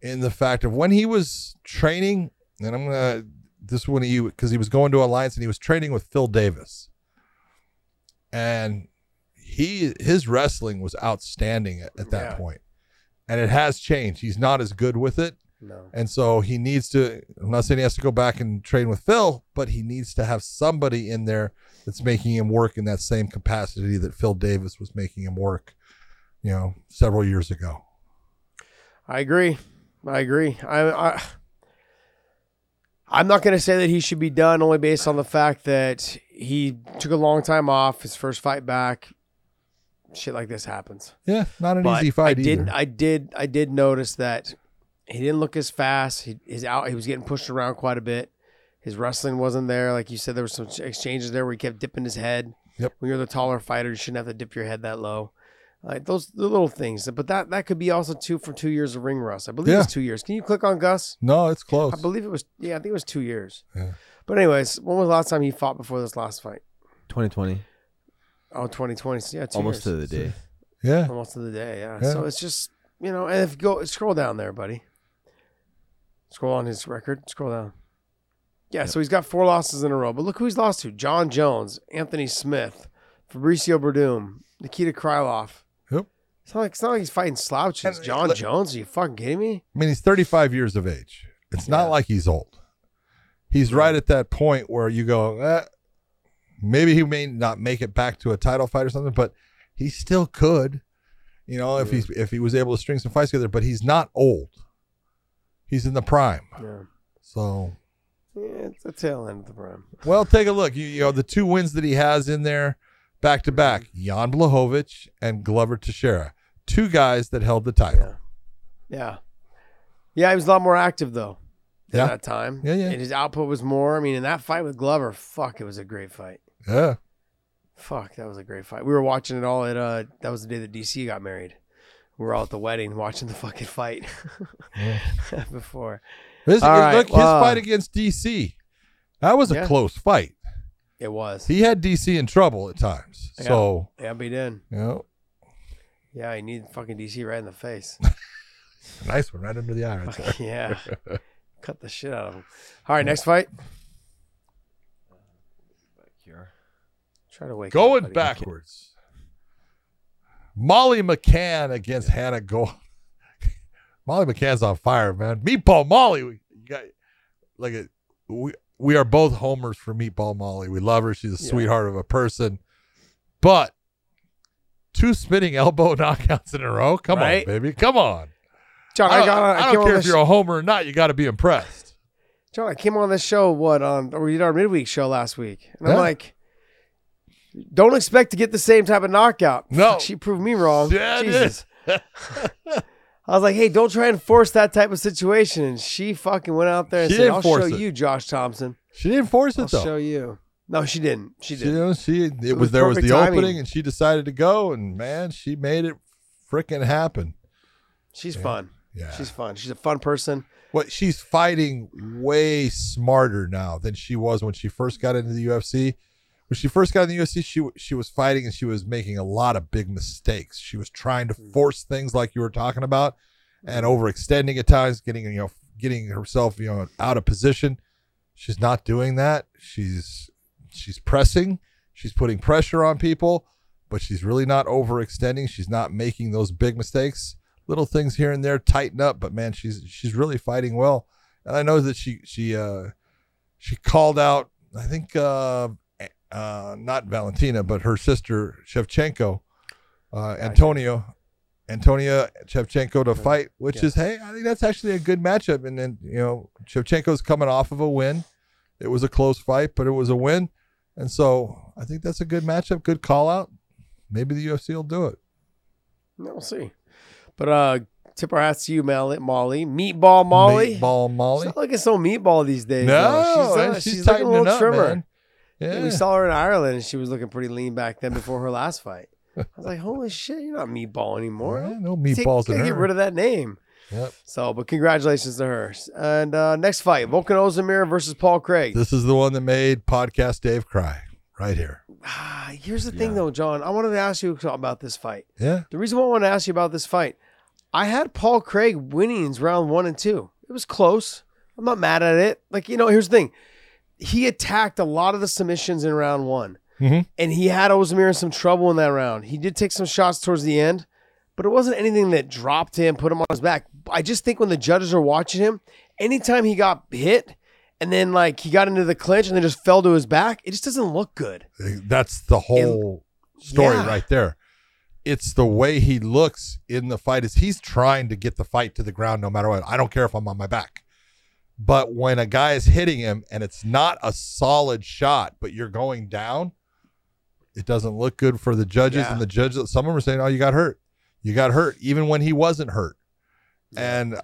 in the fact of when he was training, and I'm gonna this when he because he was going to Alliance and he was training with Phil Davis, and he his wrestling was outstanding at, at that Yeah. point, and it has changed. He's not as good with it. no. And so he needs to, I'm not saying he has to go back and train with Phil, but he needs to have somebody in there that's making him work in that same capacity that Phil Davis was making him work, you know, several years ago. I agree. I agree. I, I I'm not going to say that he should be done only based on the fact that he took a long time off. His first fight back, shit like this happens. Yeah, not an But easy fight I did. either. I did. I did notice that he didn't look as fast. He, his out. He was getting pushed around quite a bit. His wrestling wasn't there. Like you said, there were some exchanges there where he kept dipping his head. Yep. When you're the taller fighter, you shouldn't have to dip your head that low. Like those the little things. But that that could be also two for two years of ring rust. I believe Yeah. it's two years. Can you click on Gus? no, it's close. I believe it was. Yeah, I think it was two years. Yeah. But anyways, when was the last time he fought before this last fight? 2020, Oh, 2020. So yeah, two almost years. to the day. (laughs) yeah. almost to the day. Yeah. Yeah. So it's just you know, and if you go scroll down there, buddy. Scroll on his record. Scroll down. Yeah, so he's got four losses in a row. But look who he's lost to: Jon Jones, Anthony Smith, Fabricio Werdum, Nikita Krylov. Yep. It's not like it's not like he's fighting slouches. And, John look- Jones? Are you fucking kidding me? I mean, he's 35 years of age. It's not like he's old. He's right at that point where you go, eh, maybe he may not make it back to a title fight or something, but he still could. You know, if he's if he was able to string some fights together, but he's not old. He's in the prime. Yeah. So, yeah, it's the tail end of the prime. well, take a look. You, you know, the two wins that he has in there back to back, mm-hmm. Jan Blachowicz and Glover Teixeira. Two guys that held the title. Yeah. Yeah. Yeah, he was a lot more active though. At Yeah. that time. Yeah, yeah. And his output was more. I mean, in that fight with Glover, fuck, it was a great fight. Yeah. Fuck, that was a great fight. We were watching it all at uh that was the day that DC got married. We were all at the wedding (laughs) watching the fucking fight (laughs) before. His, All right, look, his fight against DC. That was a Yeah. close fight. It was. He had DC in trouble at times. Yeah. So, yeah, he did. you know, Yeah, he needed fucking DC right in the face. (laughs) nice one right under the eye right yeah. Cut the shit out of him. All right, next fight. Try to wake Going buddy. backwards. Molly McCann against Hannah Gold. (laughs) Molly McCann's on fire, man. Meatball Molly. We you got like a, we we are both homers for Meatball Molly. We love her. She's a Yeah. sweetheart of a person. But two spinning elbow (laughs) knockouts in a row. Come Right? on, baby. Come on. John, I I, got on, I I, don't care if you're a homer or not. You got to be impressed. John, I came on this show what on or we did our midweek show last week, and I'm like, don't expect to get the same type of knockout. No. (laughs) She proved me wrong. Yeah, it Jesus. (laughs) I was like, hey, don't try and force that type of situation, and she fucking went out there and She said, "I'll show it. you, Josh Thompson. She didn't force it, I'll it though. show you." No, she didn't. She She, didn't. you know, she it, was, was there was the timing. opening and she decided to go and man, she made it freaking happen. She's fun. Yeah. She's fun. She's a fun person. What she's fighting way smarter now than she was when she first got into the UFC. When she first got in the UFC, she she was fighting and she was making a lot of big mistakes. She was trying to force things like you were talking about and overextending at times, getting you know getting herself you know out of position. She's not doing that. She's she's pressing. She's putting pressure on people, but she's really not overextending. She's not making those big mistakes. Little things here and there tighten up, but man, she's she's really fighting well. And I know that she she uh she called out I think uh uh not Valentina, but her sister Shevchenko, uh Antonio Antonia Shevchenko to fight, which is hey, I think that's actually a good matchup. And then you know Shevchenko's coming off of a win. It was a close fight, but it was a win, and so I think that's a good matchup. Good call out. Maybe the UFC will do it. We'll see. But uh, tip our hats to you, Molly. Molly. Meatball Molly. Meatball She's Molly. not looking so meatball these days. No, though. she's, uh, she's, she's looking a little up, trimmer. man. Yeah, Yeah, we saw her in Ireland, and she was looking pretty lean back then before her last fight. I was like, "Holy shit, you're not meatball anymore." Yeah, no Take- meatballs in gotta her. Get rid of that name. Yep. So, but congratulations to her. And uh, next fight, Volkan Ozdemir versus Paul Craig. This is the one that made podcast Dave cry right here. Ah, here's the thing, though, John. I wanted to ask you about this fight. Yeah. The reason why I want to ask you about this fight, I had Paul Craig winnings round one and two. It was close. I'm not mad at it. Like, you know, here's the thing. He attacked a lot of the submissions in round one. Mhm. And he had Ozdemir in some trouble in that round. He did take some shots towards the end, but it wasn't anything that dropped him, put him on his back. I just think when the judges are watching him, anytime he got hit and then like he got into the clinch and then just fell to his back, it just doesn't look good. That's the whole story Yeah. right there. It's the way he looks in the fight is he's trying to get the fight to the ground no matter what. I don't care if I'm on my back. But when a guy is hitting him and it's not a solid shot, but you're going down, it doesn't look good for the judges. Yeah. And the judges, some of them are saying, "Oh, you got hurt. You got hurt," even when he wasn't hurt. And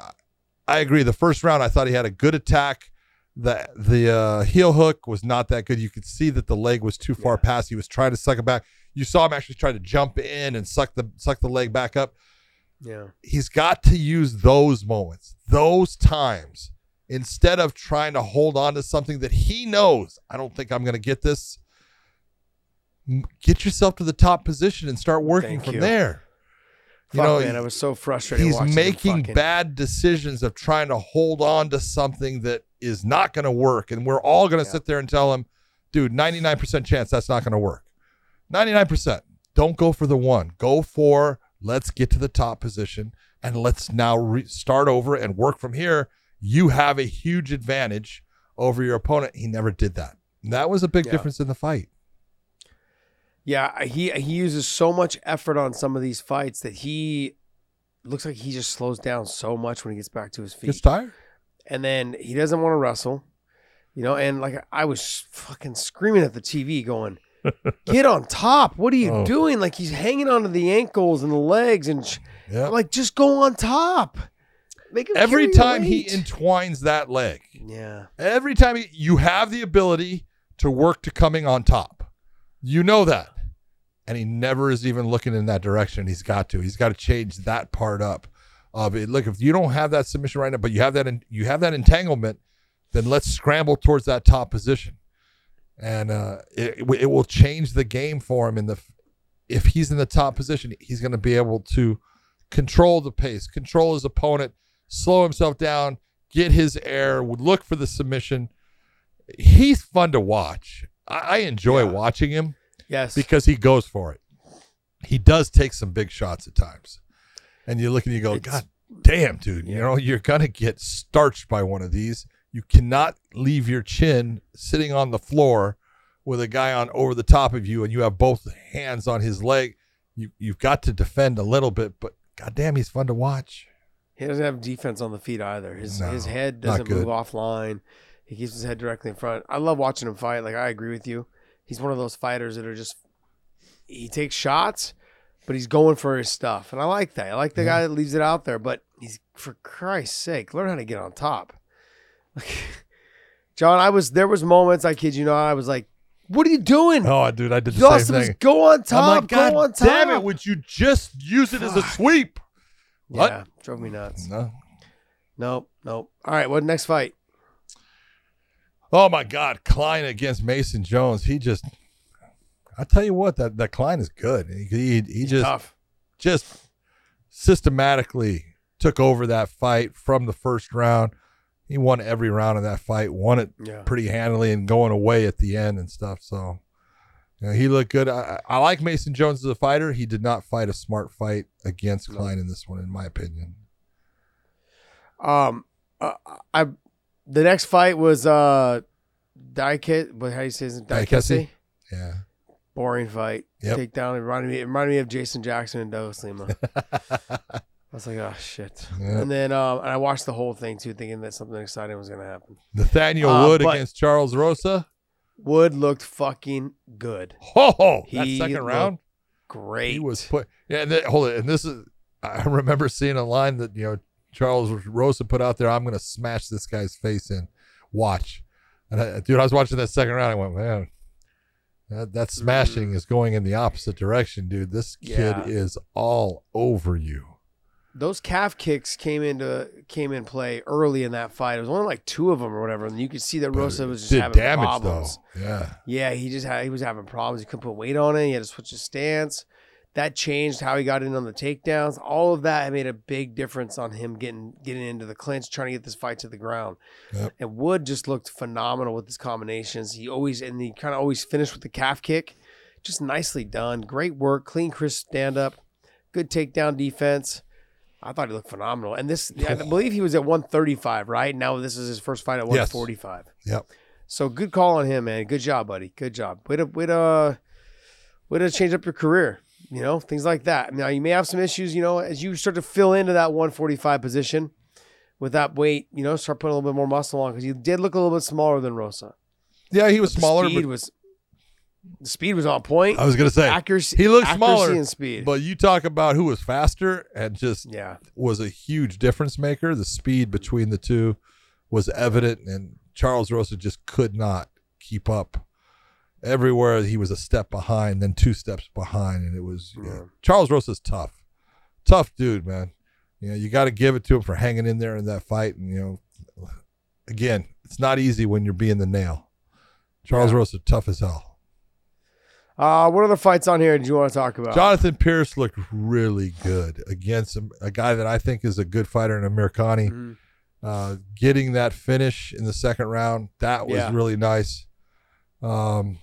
I agree. The first round, I thought he had a good attack. The the uh, heel hook was not that good. You could see that the leg was too far past. He was trying to suck it back. You saw him actually try to jump in and suck the suck the leg back up. Yeah. He's got to use those moments, those times, instead of trying to hold on to something that he knows. I don't think I'm going to get this. Get yourself to the top position and start working Thank from you. there. Fuck, man, I was so frustrated. He's making fucking- bad decisions of trying to hold on to something that is not going to work. And we're all going to Yeah. sit there and tell him, dude, 99% chance that's not going to work. 99%. Don't go for the one. Go for let's get to the top position and let's now re- start over and work from here. You have a huge advantage over your opponent. He never did that. And that was a big Yeah. difference in the fight. Yeah, he he uses so much effort on some of these fights that he looks like he just slows down so much when he gets back to his feet. Gets tired. and then he doesn't want to wrestle, you know. And like I was fucking screaming at the TV, going, (laughs) "Get on top! What are you Oh. doing?" Like he's hanging onto the ankles and the legs, and sh-. I'm like, just go on top. Make him Every carry time he entwines that leg, yeah, every time he, you have the ability to work to coming on top. You know that. And he never is even looking in that direction. He's got to. He's got to change that part up. Of it. Look, if you don't have that submission right now, but you have that in, you have that entanglement, then let's scramble towards that top position, and uh, it it will change the game for him. In the if he's in the top position, he's going to be able to control the pace, control his opponent, slow himself down, get his air, would look for the submission. He's fun to watch. I, I enjoy Yeah. watching him yes, because he goes for it. He does take some big shots at times. And you look and you go, It's- God damn, dude, you know, you're going to get starched by one of these. You cannot leave your chin sitting on the floor with a guy on over the top of you and you have both hands on his leg. You, you've got to defend a little bit, but goddamn, he's fun to watch. He doesn't have defense on the feet either. His No, his head not doesn't good. move offline. He keeps his head directly in front. I love watching him fight. Like I agree with you. He's one of those fighters that are just he takes shots, but he's going for his stuff, and I like that. I like the guy that leaves it out there. But he's for Christ's sake, learn how to get on top. Like, (laughs) John, I was there was moments I kid you not. I was like, "What are you doing? Oh, dude, I did the same just thing. go on top. I'm like, God go on top." damn it, would you just use it as a sweep? What? Yeah, drove me nuts. No. Nope, nope. All right, what next fight? Oh my God, Klein against Mason Jones. He just, I tell you what, that that Klein is good. He he, he just Tough. just systematically took over that fight from the first round. He won every round of that fight, won it Yeah. pretty handily, and going away at the end and stuff. So, you know, he looked good. I, I I like Mason Jones as a fighter. He did not fight a smart fight against No. Klein in this one, in my opinion. Um, uh, I the next fight was uh, Daikit. What how do you say his name? Diakiese? Yeah. Boring fight. Yep. Takedown. It reminded me. It reminded me of Jason Jackson and Douglas Lima. (laughs) I was like, oh shit. Yeah. And then um, and I watched the whole thing too, thinking that something exciting was gonna happen. Nathaniel Uh, Wood but- against Charles Rosa. Wood looked fucking good. Ho ho! That He second round, Great. he was put. Yeah, and then, hold it. And this is, I (laughs) remember seeing a line that you know Charles Rosa put out there. I'm going to smash this guy's face in. Watch, and I, dude, I was watching that second round. I went, man, that, that smashing mm. is going in the opposite direction, dude. This kid Yeah. is all over you. Those calf kicks came into came in play early in that fight. It was only like two of them or whatever, and you could see that Rosa was just Did having damage problems. though. Yeah, Yeah, he just had he was having problems. He couldn't put weight on it. He had to switch his stance. That changed how he got in on the takedowns. All of that made a big difference on him getting getting into the clinch, trying to get this fight to the ground. Yep. And Wood just looked phenomenal with his combinations. He always and he kind of always finished with the calf kick. Just nicely done. Great work. Clean, crisp stand up. Good takedown defense. I thought he looked phenomenal. And this, I (laughs) believe he was at 135, right? Now this is his first fight at Yes. 145. yep. So good call on him, man. Good job, buddy. Good job. Way to way to way to change up your career. You know, things like that. Now you may have some issues, you know, as you start to fill into that 145 position with that weight, you know, start putting a little bit more muscle on because you did look a little bit smaller than Rosa. Yeah, he was smaller, speed but was the speed was on point. I was gonna say accuracy, he looked accuracy smaller, and speed. But you talk about who was faster and just yeah, was a huge difference maker. The speed between the two was evident, and Charles Rosa just could not keep up. Everywhere he was a step behind, then two steps behind, and it was yeah. Yeah. Charles Rosa's tough, tough dude, man. You know, you got to give it to him for hanging in there in that fight, and you know, again, it's not easy when you're being the nail. Charles Yeah. Rosa, tough as hell. Uh, what other fights on here did you want to talk about? Jonathan Pearce looked really good against a, a guy that I think is a good fighter in Amirkhani. Mhm. Uh, getting that finish in the second round, that was Yeah. really nice. Um,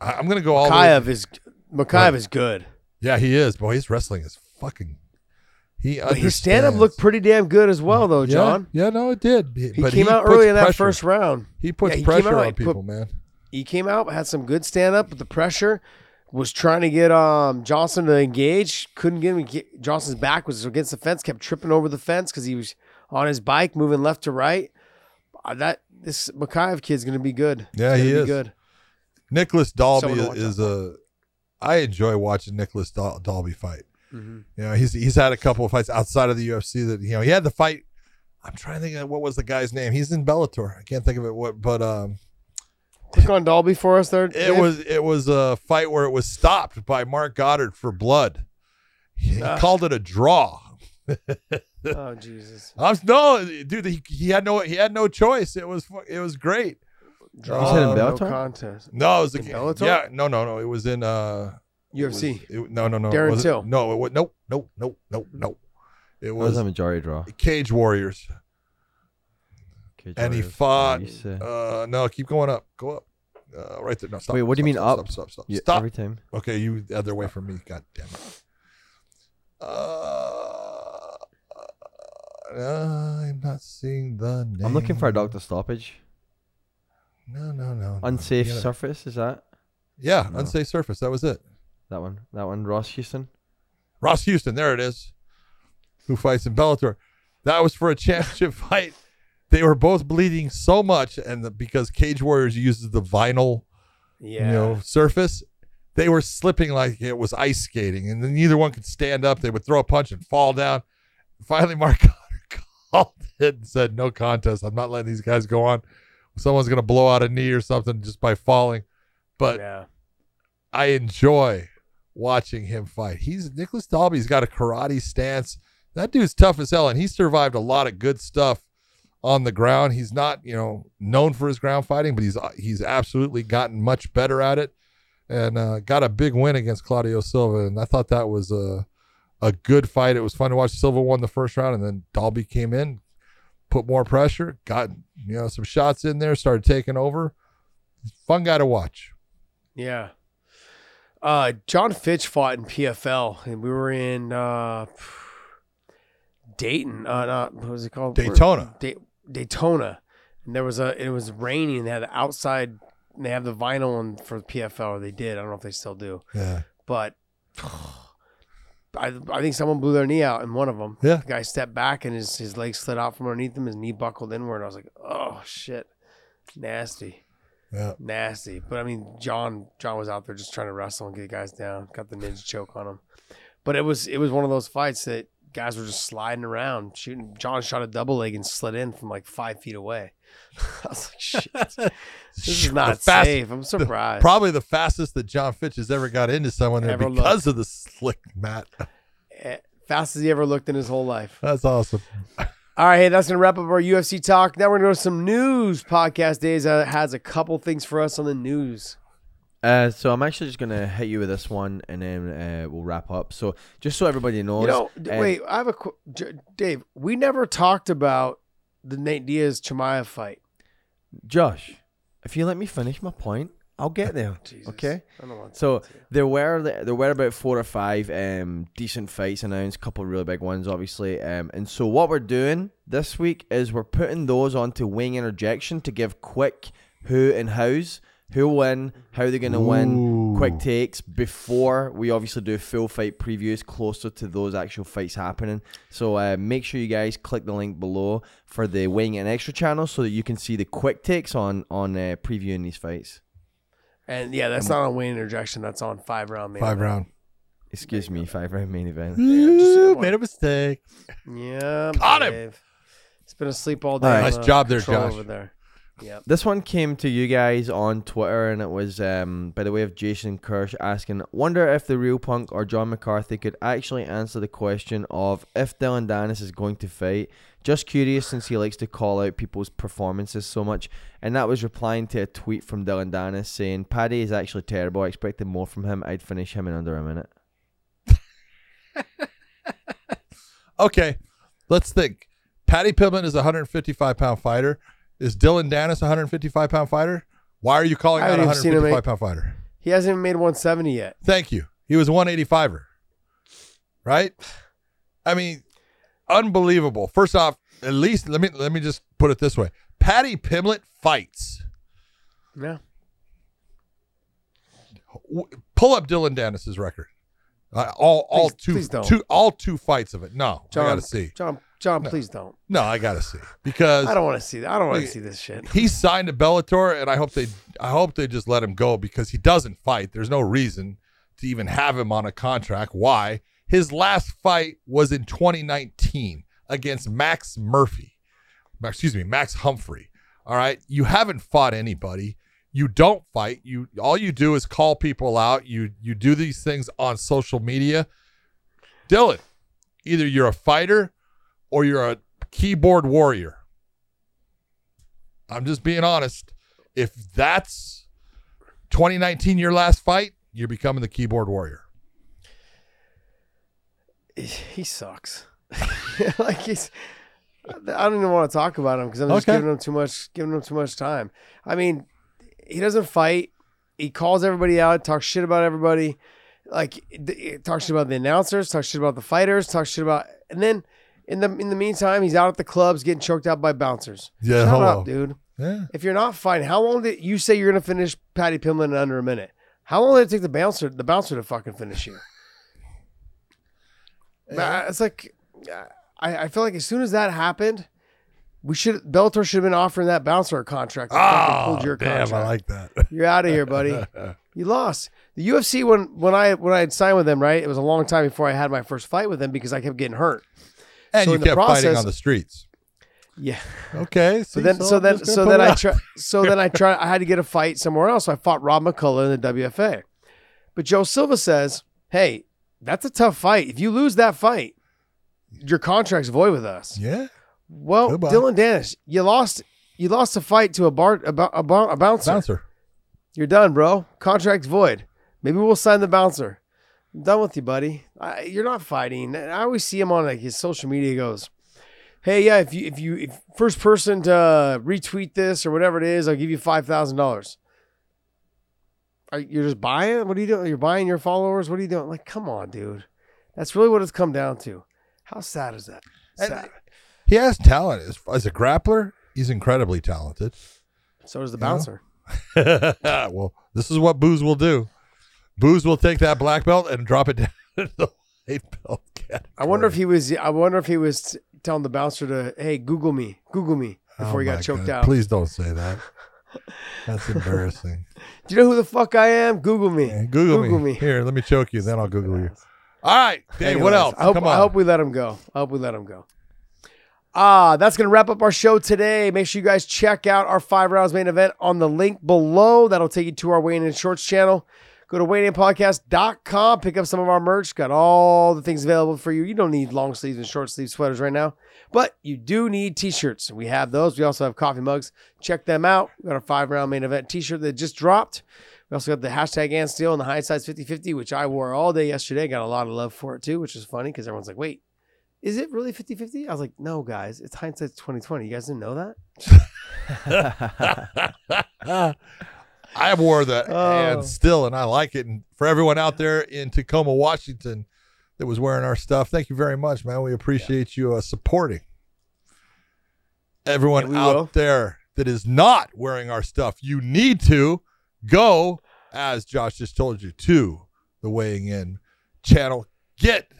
I, I'm gonna go all the way. Mokaev is Mokaev Right. is good. Yeah, he is. Boy, his wrestling is fucking. He But his stand up looked pretty damn good as well, though, John. Yeah, no, it did. He but came out early in that pressure. first round. He puts Yeah, he pressure out, on he put- people, man. He came out, had some good stand up with the pressure. was trying to get um Johnson to engage, couldn't get him. Get, Johnson's back was against the fence, kept tripping over the fence because he was on his bike, moving left to right. Uh, that this Mokaev kid's gonna be good. Yeah, he is. be good. Nicolas Dalby to watch is a. I enjoy watching Nicolas Dal- Dalby fight. Mhm. You know, he's he's had a couple of fights outside of the UFC that you know he had the fight. I'm trying to think of what was the guy's name. He's in Bellator. I can't think of it. What, but um, Click on Dalby for us there. it Dave. was it was a fight where it was stopped by Marc Goddard for blood. He Ah. called it a draw. (laughs) Oh Jesus! I'm no dude. He, he had no he had no choice. It was fu- it was great. Draw, said in no contest. No, it was a, Bellator? yeah. No, no, no. It was in uh it was- UFC. it- no, no, no. Darren Till. No, it was nope, nope, nope, nope, nope. It It was was a majority draw. Cage Warriors, Cage and he fought. Uh, no, keep going up. Go up. Uh, right there. No, stop. Wait, what do you mean stop, up? Stop, stop, stop. yeah, stop. every time. Okay, you the other way from me. God damn it. Uh, uh, I'm not seeing the name. I'm looking for a doctor stoppage. No, no, no. no. Unsafe You gotta- surface is that Yeah, No. unsafe surface. That was it. that one? That one, Ross Houston. Ross Houston, there it is. Who fights in Bellator? That was for a championship (laughs) fight. They were both bleeding so much, and the, because Cage Warriors uses the vinyl, Yeah. you know, surface, they were slipping like it was ice skating, and then neither one could stand up. They would throw a punch and fall down. Finally, Marc (laughs) Goddard called it and said, "No contest. I'm not letting these guys go on. Someone's gonna blow out a knee or something just by falling." But yeah. I enjoy watching him fight. He's Nicolas Dalby's got a karate stance. That dude's tough as hell, and he survived a lot of good stuff on the ground. He's not, you know, known for his ground fighting, but he's he's absolutely gotten much better at it, and uh, got a big win against Claudio Silva. And I thought that was a a good fight. It was fun to watch. Silva won the first round, and then Dalby came in, put more pressure, got you know some shots in there, started taking over. Fun guy to watch. Yeah. Uh, Jon Fitch fought in PFL, and we were in uh, Dayton. Uh, not what was it called? Daytona. Da- Daytona, and there was a. It was raining. and They had the outside. And they have the vinyl on for PFL, or they did. I don't know if they still do, Yeah. but (sighs) I, I think someone blew their knee out in one of them. Yeah. The guy stepped back and his his leg slid out from underneath him. His knee buckled inward. I was like, oh shit, nasty Yeah. nasty. But I mean, John John was out there just trying to wrestle and get guys down. Got the ninja choke on him. But it was it was one of those fights that guys were just sliding around, shooting. John shot a double leg and slid in from like five feet away. (laughs) I was like, shit, (laughs) this is not fast- safe. I'm surprised. Probably the fastest that Jon Fitch has ever got into someone there Ever because of the slick mat. Fastest he ever looked in his whole life. That's awesome. All right, hey, that's gonna wrap up our UFC talk. Now we're gonna go to some news. Podcast days uh, has a couple things for us on the news. Uh, so I'm actually just gonna hit you with this one, and then uh, we'll wrap up. So just so everybody knows, You know, uh, wait, I have a qu- J- Dave. We never talked about the Nate Diaz Chimaev fight. Josh, if you let me finish my point, I'll get there. (laughs) Jesus. Okay. I don't want So there were there were about four or five um, decent fights announced, a couple of really big ones, obviously. Um, and so what we're doing this week is we're putting those onto Wing Interjection to give quick who and hows, who will win, how they're gonna win, quick takes before we obviously do full fight previews closer to those actual fights happening. So uh, make sure you guys click the link below for the Wing and Extra channel so that you can see the quick takes on on uh, previewing these fights. and yeah, that's not on Wayne interjection. That's on five round. main Five event. round. Excuse me, five round main event. Ooh, made a mistake. Yeah, Got him. Dave. It's been asleep all day. All right. on Nice the job there, control Josh. Over there. Yep. This one came to you guys on Twitter, and it was um, by the way of Jason Kirsch asking, "Wonder if the real Punk or John McCarthy could actually answer the question of if Dylan Dennis is going to fight. Just curious, since he likes to call out people's performances so much." And that was replying to a tweet from Dylan Dennis saying, "Paddy is actually terrible. I expected more from him. I'd finish him in under a minute." (laughs) Okay, let's think. Paddy Pimblett is a 155 pound fighter. Is Dylan Dennis a 155 pound fighter? Why are you calling out a haven't even seen him 155 make- pound fighter? He hasn't even made 170 yet. Thank you. He was a 185er. Right? I mean, unbelievable. First off, at least let me let me just put it this way. Paddy Pimblett fights. Yeah. Pull up Dylan Dennis's record. Uh, all all Please- two please don't. two all two fights of it. No, John, I gotta see. John, John, please don't. No, I gotta see because I don't want to see that. I don't want to see this shit. he signed to Bellator, and I hope they I hope they just let him go because he doesn't fight. There's no reason to even have him on a contract. Why? His last fight was in 2019 against Max Murphy. Excuse me, Max Humphrey. All right, you haven't fought anybody. You don't fight. You all you do is call people out. You you do these things on social media. Dylan, either you're a fighter or you're a keyboard warrior. I'm just being honest. If that's 2019 your last fight, you're becoming the keyboard warrior. He sucks. (laughs) like he's. I don't even want to talk about him because I'm just Okay. giving him too much, giving him too much time. I mean, he doesn't fight. He calls everybody out, talks shit about everybody. Like talks shit about the announcers, talks shit about the fighters, talks shit about, and then in the in the meantime, he's out at the clubs getting choked out by bouncers. Yeah, Shut hello. up, dude. Yeah. If you're not fighting, how long did you say you're gonna finish Paddy Pimblett in under a minute? How long did it take the bouncer the bouncer to fucking finish you? (laughs) Uh, It's like uh, I, I feel like as soon as that happened, we should Bellator should have been offering that bouncer a contract. Oh, your damn, contract. I like that. (laughs) You're out of here, buddy. (laughs) You lost. The UFC when when I when I had signed with them, right? It was a long time before I had my first fight with them because I kept getting hurt. And So you in the kept fighting on the streets. Yeah. Okay. So then, so then, so then I try. So then I try. I had to get a fight somewhere else. So I fought Rob McCullough in the WFA. But Joe Silva says, "Hey, that's a tough fight. If you lose that fight, your contract's void with us." Yeah. Well, Goodbye. Dylan Dennis, you lost. You lost a fight to a bar a, a, a bouncer. Bouncer. You're done, bro. Contract's void. Maybe we'll sign the bouncer. I'm done with you, buddy. I, you're not fighting. And I always see him on like his social media. He goes, "Hey, yeah, if you if you if first person to retweet this or whatever it is, I'll give you five thousand dollars." You're just buying? What are you doing? You're buying your followers? What are you doing? Like, come on, dude. That's really what it's come down to. How sad is that? Sad. He has talent as, as a grappler. He's incredibly talented. So does the You know? bouncer. (laughs) well, this is what Booze will do. Booze will take that black belt and drop it (laughs) down to the white belt category. I wonder if he was. I wonder if he was telling the bouncer to, "Hey, Google me, Google me," before Oh he got choked God. out. Please don't say that. (laughs) That's embarrassing. Do you know who the fuck I am? Google me. Yeah, Google, Google me. me. Here, let me choke you, then I'll Google you. All right, Dave. what else? I hope, Come on. I hope we let him go. I hope we let him go. Ah, that's going to wrap up our show today. Make sure you guys check out our five rounds main event on the link below. That'll take you to our Wayne and Shorts channel. Go to WeighingInPodcast.com. Pick up some of our merch. Got all the things available for you. You don't need long sleeves and short sleeve sweaters right now, but you do need t-shirts. We have those. We also have coffee mugs. Check them out. We got our five round main event t-shirt that just dropped. We also got the hashtag and steel and the hindsight 50-50, which I wore all day yesterday. Got a lot of love for it too, which is funny because everyone's like, wait, is it really 50-50? I was like, no, guys, it's hindsight 2020. You guys didn't know that? (laughs) (laughs) (laughs) I wore that Oh. and still, and I like it. And for everyone out there in Tacoma, Washington, that was wearing our stuff, thank you very much, man. We appreciate you uh, supporting everyone Yeah, out will. there that is not wearing our stuff. You need to go, as Josh just told you, to the weighing in channel. Get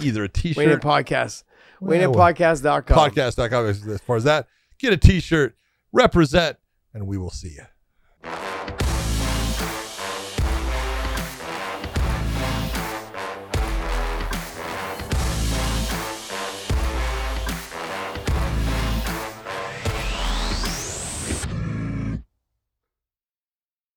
either a t-shirt, and Podcast. Well, WeighingInPodcast.com. podcast.com as as far as that. Get a t-shirt, represent, and we will see you.